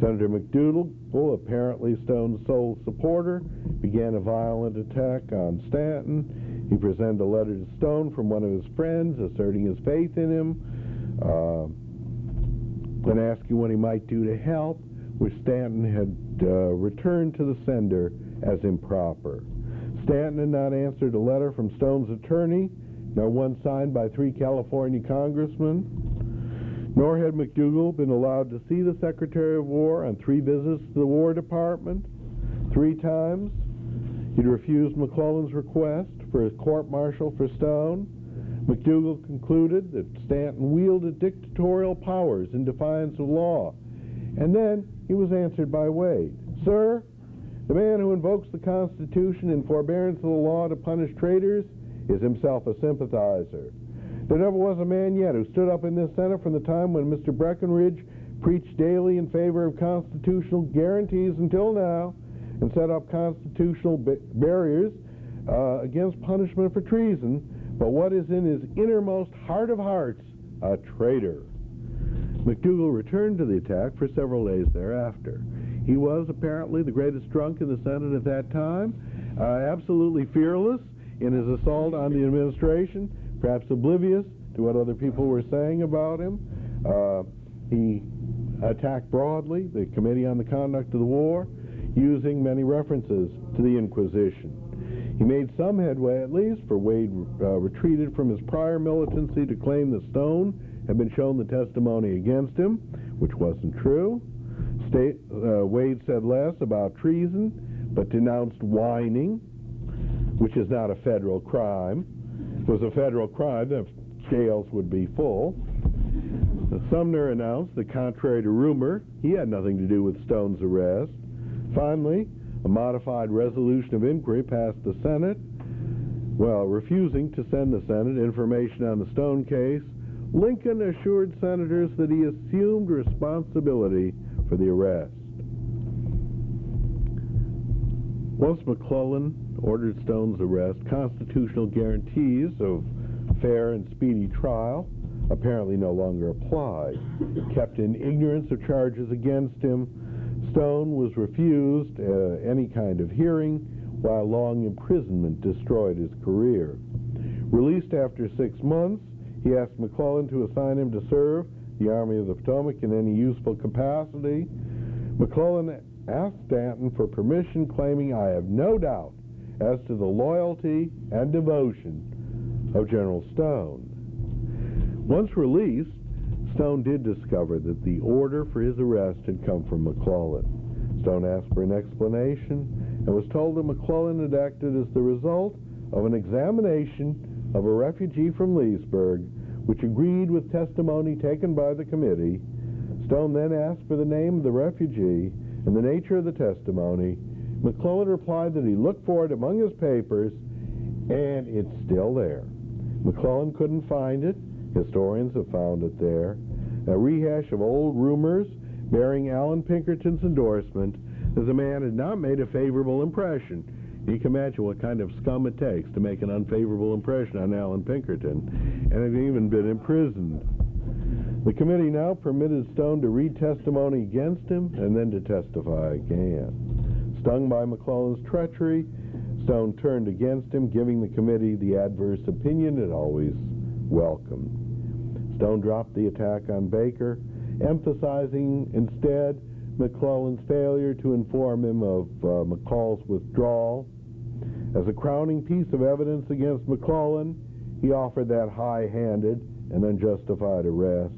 Senator McDougall, apparently Stone's sole supporter, began a violent attack on Stanton. He presented a letter to Stone from one of his friends asserting his faith in him uh, and asking what he might do to help, which Stanton had uh, returned to the sender as improper. Stanton had not answered a letter from Stone's attorney, nor one signed by three California congressmen. Nor had McDougall been allowed to see the Secretary of War on three visits to the War Department. Three times he'd refused McClellan's request for a court martial for Stone. McDougall concluded that Stanton wielded dictatorial powers in defiance of law. And then he was answered by Wade. Sir, the man who invokes the Constitution in forbearance of the law to punish traitors is himself a sympathizer. There never was a man yet who stood up in this Senate from the time when Mr. Breckinridge preached daily in favor of constitutional guarantees until now and set up constitutional barriers uh, against punishment for treason, but what is in his innermost heart of hearts, a traitor. McDougall returned to the attack for several days thereafter. He was apparently the greatest drunk in the Senate at that time, uh, absolutely fearless in his assault on the administration, perhaps oblivious to what other people were saying about him. Uh, he attacked broadly the Committee on the Conduct of the War, using many references to the Inquisition. He made some headway, at least, for Wade uh, retreated from his prior militancy to claim that Stone had been shown the testimony against him, which wasn't true. State, uh, Wade said less about treason, but denounced whining, which is not a federal crime was a federal crime, the jails would be full. Sumner announced that, contrary to rumor, he had nothing to do with Stone's arrest. Finally, a modified resolution of inquiry passed the Senate. Well, refusing to send the Senate information on the Stone case, Lincoln assured senators that he assumed responsibility for the arrest. Once McClellan ordered Stone's arrest, constitutional guarantees of fair and speedy trial apparently no longer applied. Kept in ignorance of charges against him, Stone was refused uh, any kind of hearing, while long imprisonment destroyed his career. Released after six months, he asked McClellan to assign him to serve the Army of the Potomac in any useful capacity. McClellan asked Stanton for permission, claiming, I have no doubt as to the loyalty and devotion of General Stone. Once released, Stone did discover that the order for his arrest had come from McClellan. Stone asked for an explanation and was told that McClellan had acted as the result of an examination of a refugee from Leesburg, which agreed with testimony taken by the committee. Stone then asked for the name of the refugee and the nature of the testimony, McClellan replied that he looked for it among his papers, and it's still there. McClellan couldn't find it. Historians have found it there. A rehash of old rumors bearing Allan Pinkerton's endorsement that the man had not made a favorable impression. You can imagine what kind of scum it takes to make an unfavorable impression on Allan Pinkerton, and had even been imprisoned. The committee now permitted Stone to read testimony against him and then to testify again. Stung by McClellan's treachery, Stone turned against him, giving the committee the adverse opinion it always welcomed. Stone dropped the attack on Baker, emphasizing instead McClellan's failure to inform him of uh, McCall's withdrawal. As a crowning piece of evidence against McClellan, he offered that high-handed and unjustified arrest.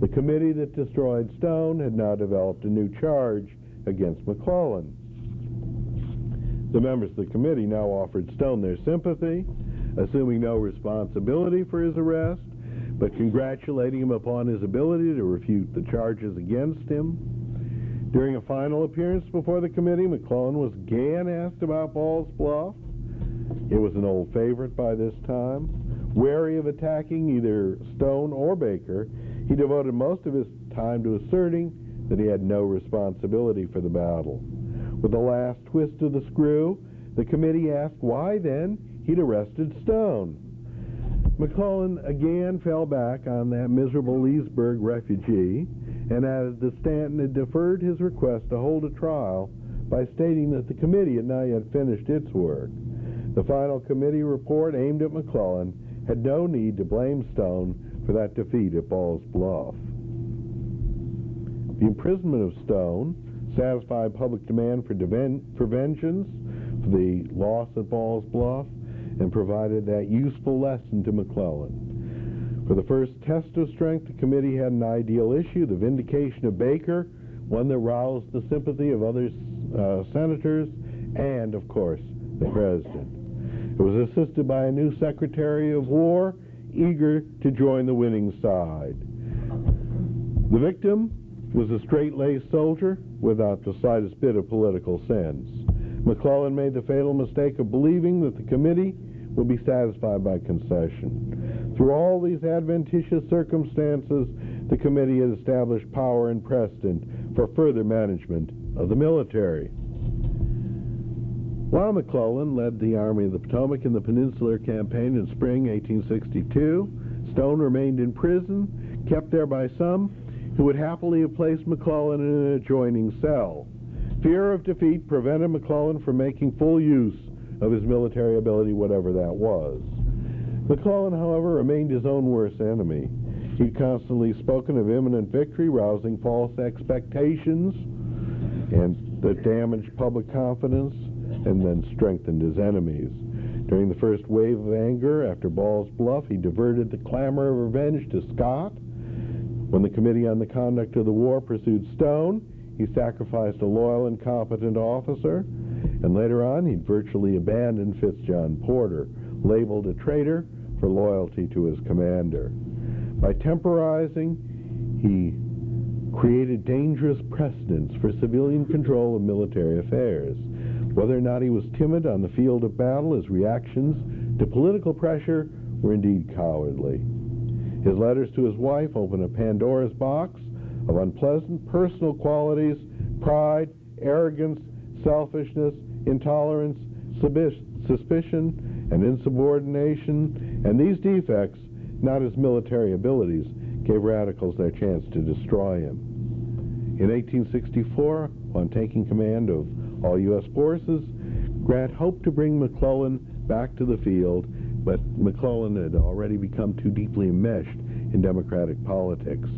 The committee that destroyed Stone had now developed a new charge against McClellan. The members of the committee now offered Stone their sympathy, assuming no responsibility for his arrest, but congratulating him upon his ability to refute the charges against him. During a final appearance before the committee, McClellan was again asked about Ball's Bluff. It was an old favorite by this time. Wary of attacking either Stone or Baker, he devoted most of his time to asserting that he had no responsibility for the battle. With the last twist of the screw, the committee asked why then he'd arrested Stone. McClellan again fell back on that miserable Leesburg refugee and added that Stanton had deferred his request to hold a trial by stating that the committee had not yet finished its work. The final committee report aimed at McClellan had no need to blame Stone for that defeat at Ball's Bluff. The imprisonment of Stone satisfied public demand for, vengeance for the loss at Ball's Bluff and provided that useful lesson to McClellan. For the first test of strength, the committee had an ideal issue, the vindication of Baker, one that roused the sympathy of other uh, senators and, of course, the president. It was assisted by a new Secretary of War, eager to join the winning side. The victim was a straight-laced soldier without the slightest bit of political sense. McClellan made the fatal mistake of believing that the committee would be satisfied by concession. Through all these adventitious circumstances, the committee had established power and precedent for further management of the military. While McClellan led the Army of the Potomac in the Peninsular Campaign in spring 1862, Stone remained in prison, kept there by some who would happily have placed McClellan in an adjoining cell. Fear of defeat prevented McClellan from making full use of his military ability, whatever that was. McClellan, however, remained his own worst enemy. He'd constantly spoken of imminent victory, rousing false expectations, and that damaged public confidence and then strengthened his enemies. During the first wave of anger after Ball's Bluff, he diverted the clamor of revenge to Scott. When the Committee on the Conduct of the War pursued Stone, he sacrificed a loyal and competent officer, and later on he virtually abandoned Fitzjohn Porter, labeled a traitor for loyalty to his commander. By temporizing, he created dangerous precedents for civilian control of military affairs. Whether or not he was timid on the field of battle, his reactions to political pressure were indeed cowardly. His letters to his wife open a Pandora's box of unpleasant personal qualities, pride, arrogance, selfishness, intolerance, suspicion, and insubordination, and these defects, not his military abilities, gave radicals their chance to destroy him. In 1864, on taking command of all U.S. forces, Grant hoped to bring McClellan back to the field, but McClellan had already become too deeply enmeshed in Democratic politics.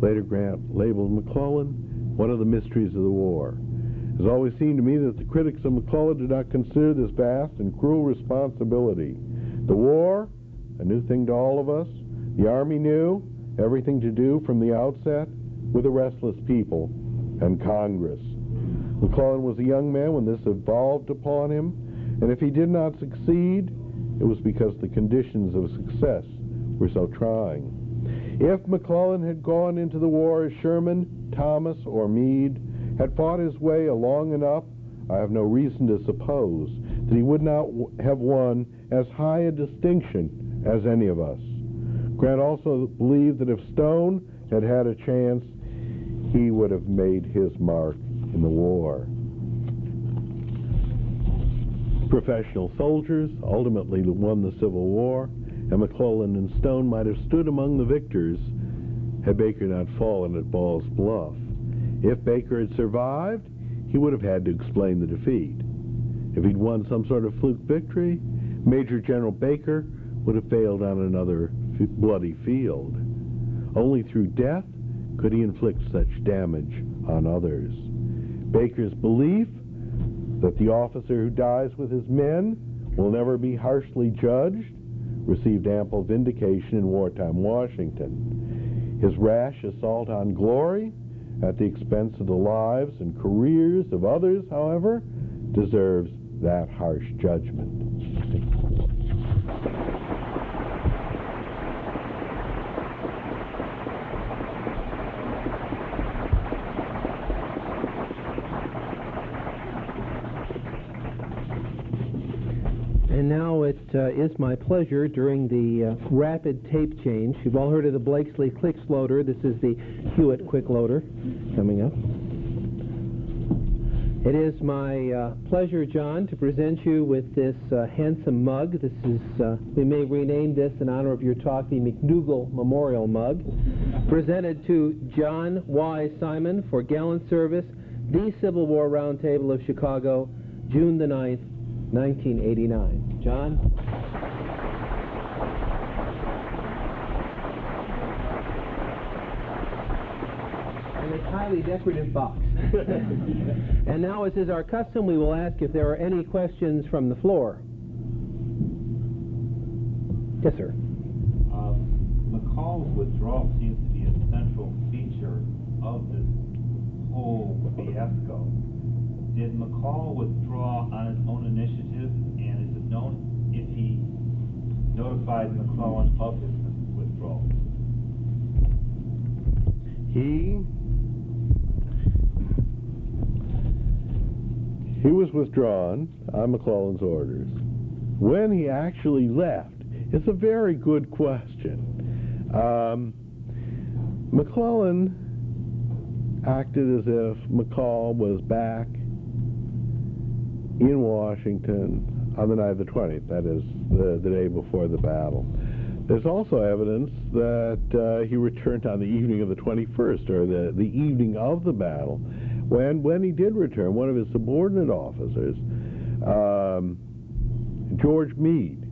Later, Grant labeled McClellan one of the mysteries of the war. It has always seemed to me that the critics of McClellan did not consider this vast and cruel responsibility. The war, a new thing to all of us, the Army knew everything to do from the outset with a restless people and Congress. McClellan was a young man when this evolved upon him, and if he did not succeed, it was because the conditions of success were so trying. If McClellan had gone into the war as Sherman, Thomas, or Meade, had fought his way along enough, I have no reason to suppose that he would not have won as high a distinction as any of us. Grant also believed that if Stone had had a chance, he would have made his mark in the war. Professional soldiers ultimately won the Civil War, and McClellan and Stone might have stood among the victors had Baker not fallen at Ball's Bluff. If Baker had survived, he would have had to explain the defeat. If he'd won some sort of fluke victory, Major General Baker would have failed on another bloody field. Only through death could he inflict such damage on others. Baker's belief that the officer who dies with his men will never be harshly judged received ample vindication in wartime Washington. His rash assault on glory at the expense of the lives and careers of others, however, deserves that harsh judgment. Now it uh, is my pleasure during the uh, rapid tape change. You've all heard of the Blakeslee Quick loader. This is the Hewitt Quick Loader coming up. It is my uh, pleasure, John, to present you with this uh, handsome mug. This is, uh, we may rename this in honor of your talk, the McDougall Memorial Mug, presented to John Y. Simon for gallant service, the Civil War Roundtable of Chicago, June the 9th, 1989. John? And a highly decorative box. and now, as is our custom, we will ask if there are any questions from the floor. Yes, sir. Uh, McCall's withdrawal seems to be a central feature of this whole fiasco. Did McCall withdraw on his own initiative, and is it known if he notified McClellan of his withdrawal? He he was withdrawn on McClellan's orders. When he actually left, it's a very good question. Um, McClellan acted as if McCall was back in Washington on the night of the 20th, that is, the, the day before the battle. There's also evidence that uh, he returned on the evening of the 21st, or the, the evening of the battle. When, when he did return, one of his subordinate officers, um, George Meade,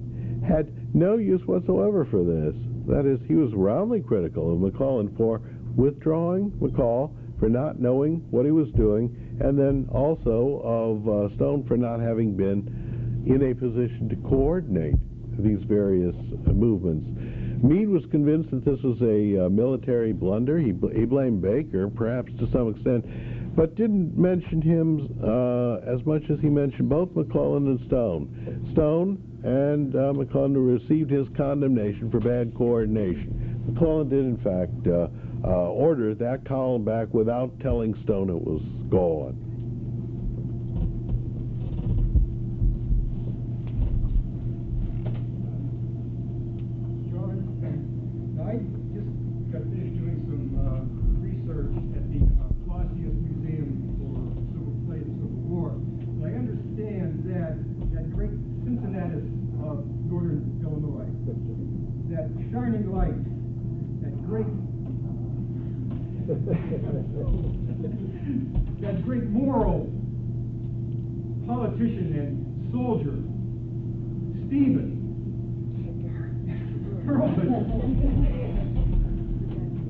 had no use whatsoever for this. That is, he was roundly critical of McClellan for withdrawing McCall, for not knowing what he was doing, and then also of uh, Stone for not having been in a position to coordinate these various uh, movements. Meade was convinced that this was a uh, military blunder. He, bl- he blamed Baker, perhaps to some extent, but didn't mention him uh, as much as he mentioned both McClellan and Stone. Stone and uh, McClellan received his condemnation for bad coordination. McClellan did, in fact, uh, uh, order that column back without telling Stone it was gone. John, I just got finished doing some uh, research at the uh, Clausius Museum for Civil Play and Civil War. And I understand that that great Cincinnati of northern Illinois, that shining light, that great, that great moral politician and soldier, Stephen, Hurlbut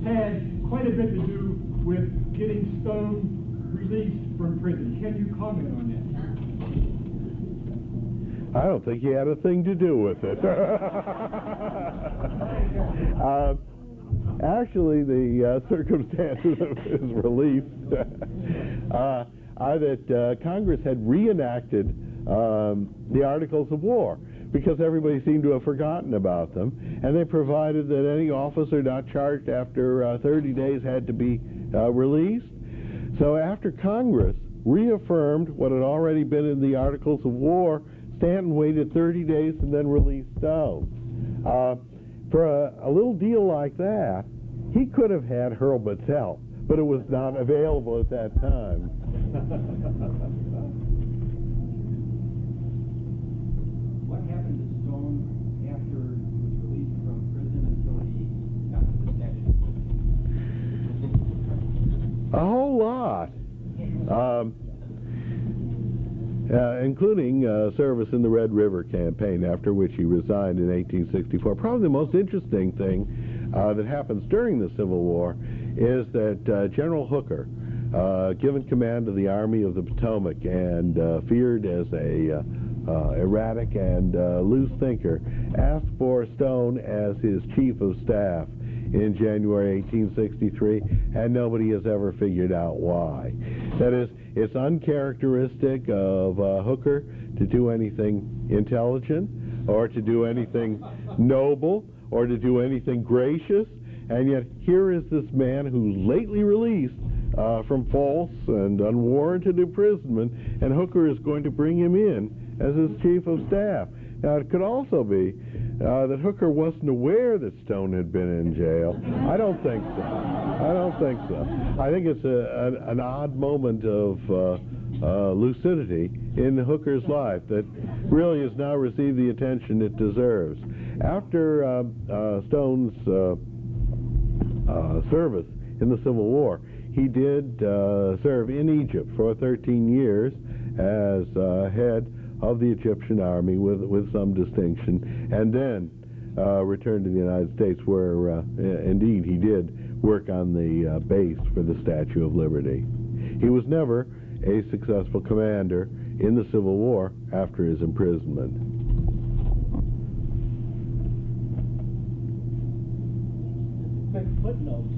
had quite a bit to do with getting Stone released from prison. Can you comment on that? I don't think he had a thing to do with it. uh, actually, the uh, circumstances of his release uh, are that uh, Congress had reenacted um, the Articles of War because everybody seemed to have forgotten about them, and they provided that any officer not charged after uh, 30 days had to be uh, released. So after Congress reaffirmed what had already been in the Articles of War, Stanton waited 30 days and then released Stone. Uh, for a, a little deal like that, he could have had Hurlbut's help, but it was not available at that time. What happened to Stone after he was released from prison until he got to the section? lot, um, uh, including uh, service in the Red River Campaign, after which he resigned in 1864. Probably the most interesting thing uh, that happens during the Civil War is that uh, General Hooker, uh, given command of the Army of the Potomac and uh, feared as a erratic and loose thinker, asked for Stone as his chief of staff in January 1863, and nobody has ever figured out why. That is, it's uncharacteristic of uh, Hooker to do anything intelligent, or to do anything noble, or to do anything gracious, and yet here is this man who's lately released uh, from false and unwarranted imprisonment, and Hooker is going to bring him in as his chief of staff. Now, it could also be uh, that Hooker wasn't aware that Stone had been in jail. I don't think so. I don't think so. I think it's a, an, an odd moment of uh, uh, lucidity in Hooker's life that really has now received the attention it deserves. After uh, uh, Stone's uh, service in the Civil War, he did serve in Egypt for 13 years as head of the Egyptian army with, with some distinction, and then uh, returned to the United States where, uh, indeed, he did work on the uh, base for the Statue of Liberty. He was never a successful commander in the Civil War after his imprisonment. Quick footnote,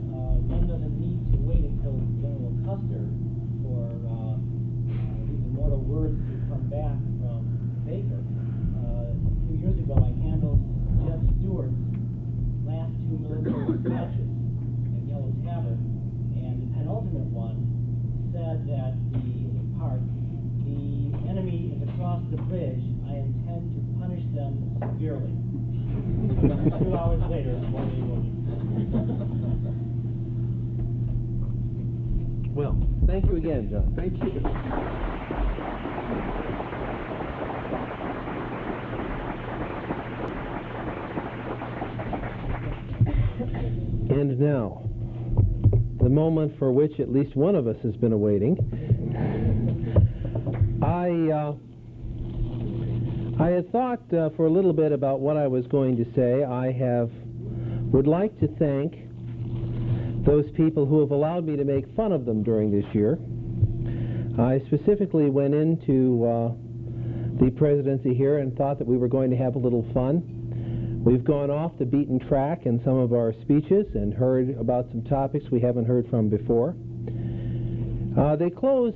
Baker. Uh, a few years ago, I handled Jeb Stuart's last two military dispatches in Yellow Tavern, and the penultimate one said that the part, the enemy is across the bridge, I intend to punish them severely. Two hours later, one day Well, thank you again, John. Thank you. And now, the moment for which at least one of us has been awaiting. I uh, I had thought uh, for a little bit about what I was going to say. I have would like to thank those people who have allowed me to make fun of them during this year. I specifically went into uh, the presidency here and thought that we were going to have a little fun. We've gone off the beaten track in some of our speeches and heard about some topics we haven't heard from before. Uh, they close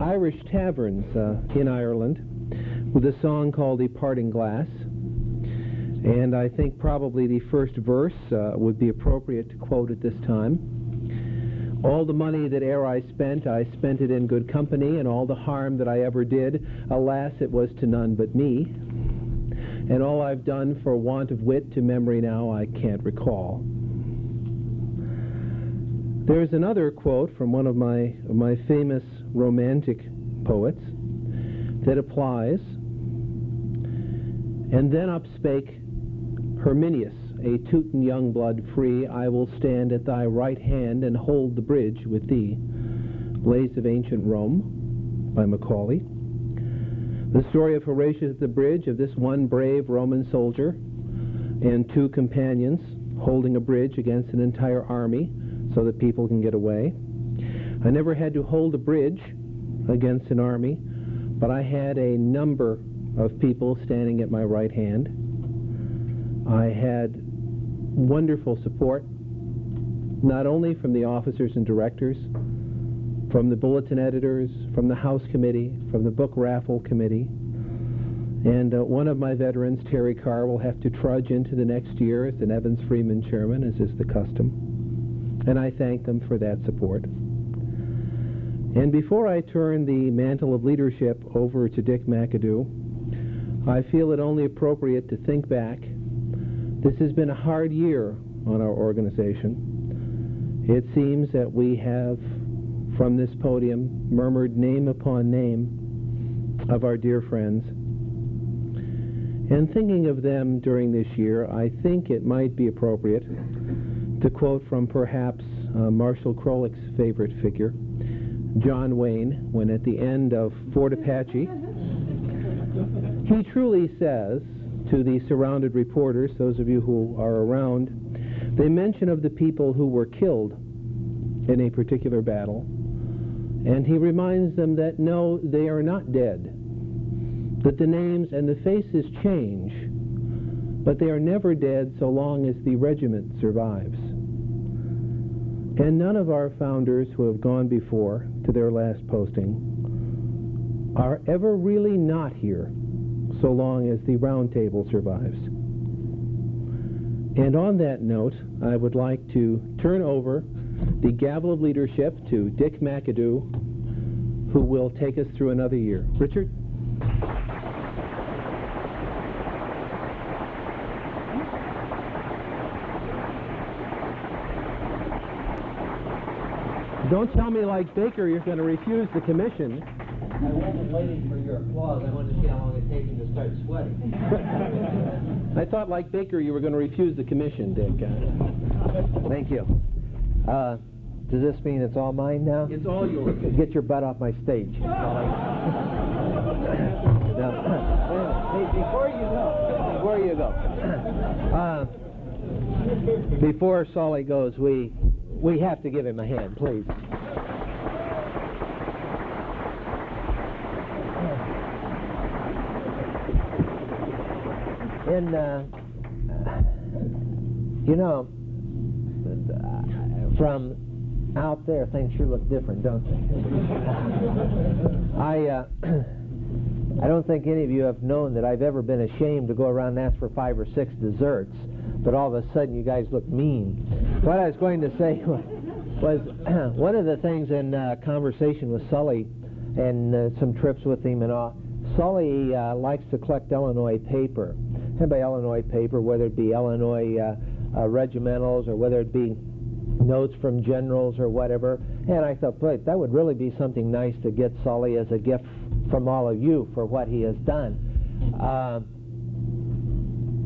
Irish taverns uh, in Ireland with a song called The Parting Glass. And I think probably the first verse uh, would be appropriate to quote at this time. All the money that e'er I spent, I spent it in good company, and all the harm that I ever did, alas, it was to none but me. And all I've done for want of wit to memory now I can't recall. There's another quote from one of my, of my famous romantic poets that applies. And then up spake Herminius, a Teuton young blood free, I will stand at thy right hand and hold the bridge with thee. Lays of Ancient Rome by Macaulay. The story of Horatius at the bridge of this one brave Roman soldier and two companions holding a bridge against an entire army so that people can get away. I never had to hold a bridge against an army, but I had a number of people standing at my right hand. I had wonderful support, not only from the officers and directors, from the bulletin editors, from the House Committee, from the book raffle committee. And uh, one of my veterans, Terry Carr, will have to trudge into the next year as an Nevins-Freeman chairman, as is the custom. And I thank them for that support. And before I turn the mantle of leadership over to Dick McAdoo, I feel it only appropriate to think back. This has been a hard year on our organization. It seems that we have, from this podium, murmured name upon name of our dear friends. And thinking of them during this year, I think it might be appropriate to quote from perhaps uh, Marshall Krolick's favorite figure, John Wayne when at the end of Fort Apache, he truly says to the surrounded reporters, those of you who are around, they mention of the people who were killed in a particular battle, and he reminds them that no, they are not dead, that the names and the faces change, but they are never dead so long as the regiment survives. And none of our founders who have gone before to their last posting are ever really not here so long as the round table survives. And on that note, I would like to turn over the gavel of leadership to Dick McAdoo, who will take us through another year. Richard? Don't tell me like Baker you're going to refuse the commission. I wasn't waiting for your applause. I wanted to see how long it takes you to start sweating. I thought like Baker you were going to refuse the commission, Dick. Uh, Thank you. Uh, does this mean it's all mine now? It's all yours. Get your butt off my stage. Hey, before you go, before you go, uh, before Solly goes, we we have to give him a hand, please. And uh, you know, from out there, things sure look different, don't they? I uh, I don't think any of you have known that I've ever been ashamed to go around and ask for five or six desserts, but all of a sudden you guys look mean. What I was going to say was one of the things in uh, conversation with Sully and uh, some trips with him and all. Sully uh, likes to collect Illinois paper. By Illinois paper, whether it be Illinois uh, uh, regimentals or whether it be notes from generals or whatever. And I thought, boy, that would really be something nice to get Sully as a gift from all of you for what he has done. Uh,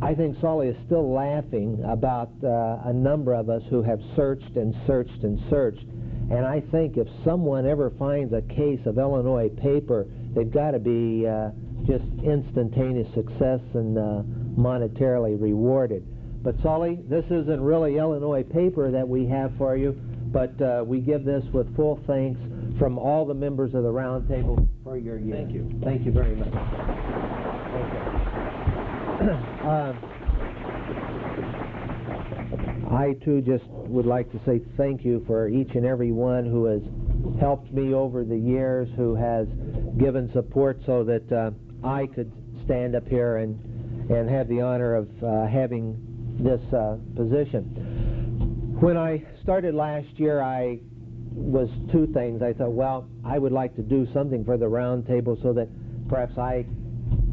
I think Sully is still laughing about uh, a number of us who have searched and searched and searched. And I think if someone ever finds a case of Illinois paper, they've got to be uh, just instantaneous success and uh, monetarily rewarded. But Sully, this isn't really Illinois paper that we have for you, but uh, we give this with full thanks from all the members of the roundtable for your year. Thank you. Thank you very much. Thank you. Uh, I too just would like to say thank you for each and every one who has helped me over the years, who has given support so that uh, I could stand up here and and have the honor of uh, having this uh, position. When I started last year, I was two things. I thought, well, I would like to do something for the round table so that perhaps I,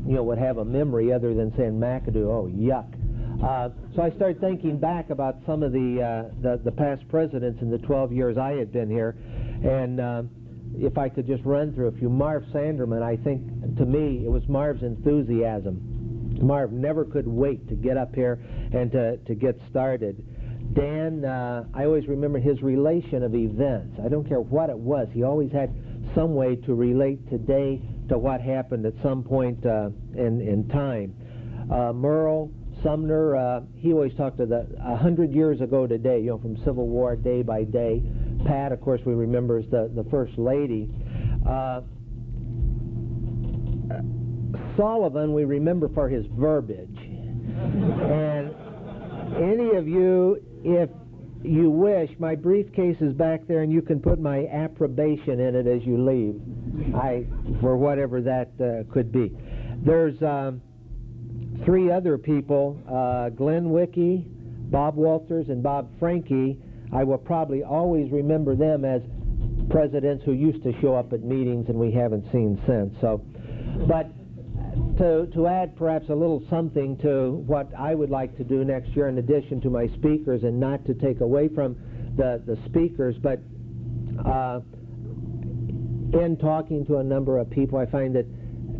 you know, would have a memory other than saying McAdoo. Oh, yuck. Uh, so I started thinking back about some of the, uh, the the past presidents in the 12 years I had been here, and uh, if I could just run through a few. Marv Sanderman, I think to me it was Marv's enthusiasm. Marv never could wait to get up here and to, to get started. Dan, uh, I always remember his relation of events. I don't care what it was. He always had some way to relate today to what happened at some point uh, in, in time. Uh, Merle, Sumner, uh, he always talked to the a hundred years ago today, you know, from Civil War day by day. Pat, of course, we remember as the, the First Lady. Sullivan, we remember for his verbiage. and any of you, if you wish, my briefcase is back there, and you can put my approbation in it as you leave. I, for whatever that uh, could be. There's um, three other people: uh, Glenn Wickie, Bob Walters, and Bob Franke. I will probably always remember them as presidents who used to show up at meetings, and we haven't seen since. So, but to, to add perhaps a little something to what I would like to do next year in addition to my speakers and not to take away from the, the speakers, but uh, in talking to a number of people, I find that,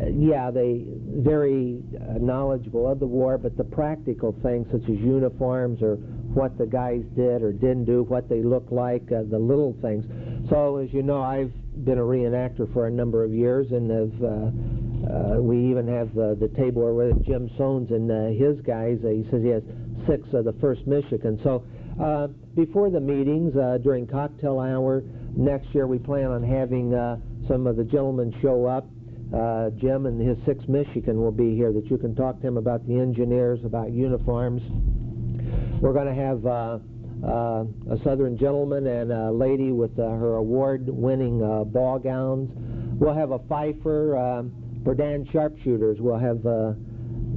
uh, yeah, they very uh, knowledgeable of the war, but the practical things such as uniforms or what the guys did or didn't do, what they look like, uh, the little things. So, as you know, I've been a reenactor for a number of years, and have, uh, uh, we even have the, the table where Jim Sones and uh, his guys. Uh, he says he has six of the First Michigan. So, uh, before the meetings, uh, during cocktail hour next year, we plan on having uh, some of the gentlemen show up. Uh, Jim and his Six Michigan will be here that you can talk to him about the engineers, about uniforms. We're going to have uh, uh, a Southern gentleman and a lady with uh, her award-winning uh, ball gowns. We'll have a fifer um, Berdan sharpshooters. We'll have uh,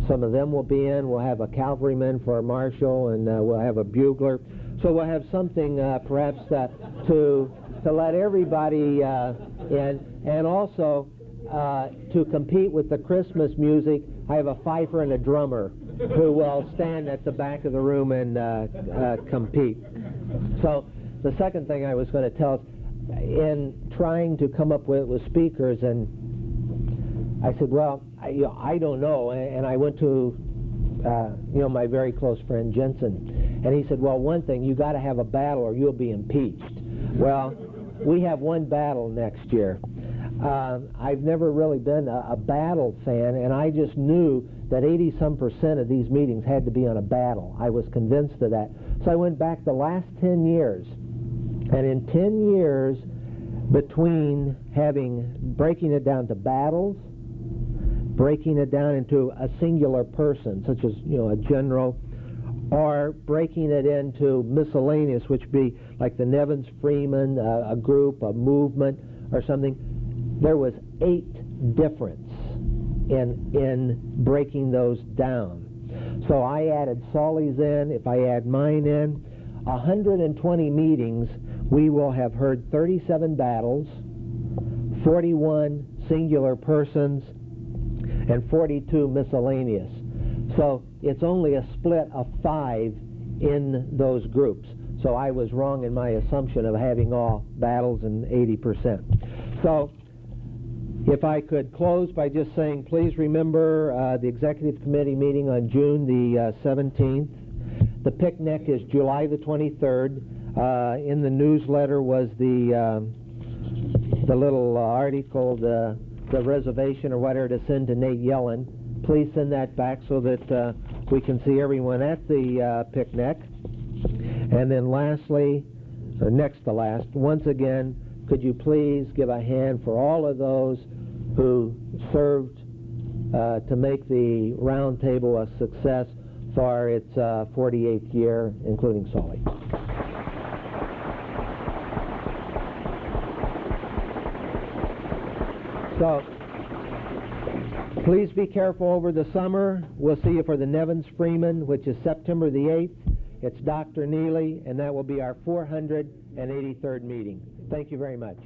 some of them will be in. We'll have a cavalryman for a marshal, and uh, we'll have a bugler. So we'll have something uh, perhaps to to let everybody uh, in, and also uh, to compete with the Christmas music. I have a fifer and a drummer who will stand at the back of the room and uh, compete. So the second thing I was going to tell is, in trying to come up with, with speakers, and I said, well, I, you know, I don't know, and, I went to, uh, you know, my very close friend Jensen, and he said, well, one thing, you got to have a battle or you'll be impeached. Well, we have one battle next year. Uh, I've never really been a, a battle fan, and I just knew that 80 some percent of these meetings had to be on a battle. I was convinced of that. So I went back the last 10 years, and in 10 years, between having breaking it down to battles, breaking it down into a singular person, such as you know a general, or breaking it into miscellaneous, which be like the Nevins Freeman, uh, a group, a movement, or something. There was eight difference in in breaking those down. So I added Solly's in. If I add mine in, 120 meetings, we will have heard 37 battles, 41 singular persons, and 42 miscellaneous. So it's only a split of five in those groups. So I was wrong in my assumption of having all battles and 80%. So if I could close by just saying, please remember uh, the executive committee meeting on June the uh, 17th. The picnic is July the 23rd. Uh, in the newsletter was the um, the little article, the the reservation or whatever to send to Nate Yellen. Please send that back so that uh, we can see everyone at the uh, picnic. And then lastly, or next to last, once again, could you please give a hand for all of those who served uh, to make the roundtable a success for its uh, 48th year, including Solly. So, please be careful over the summer. We'll see you for the Nevins Freeman, which is September the 8th. It's Dr. Neely, and that will be our 483rd meeting. Thank you very much.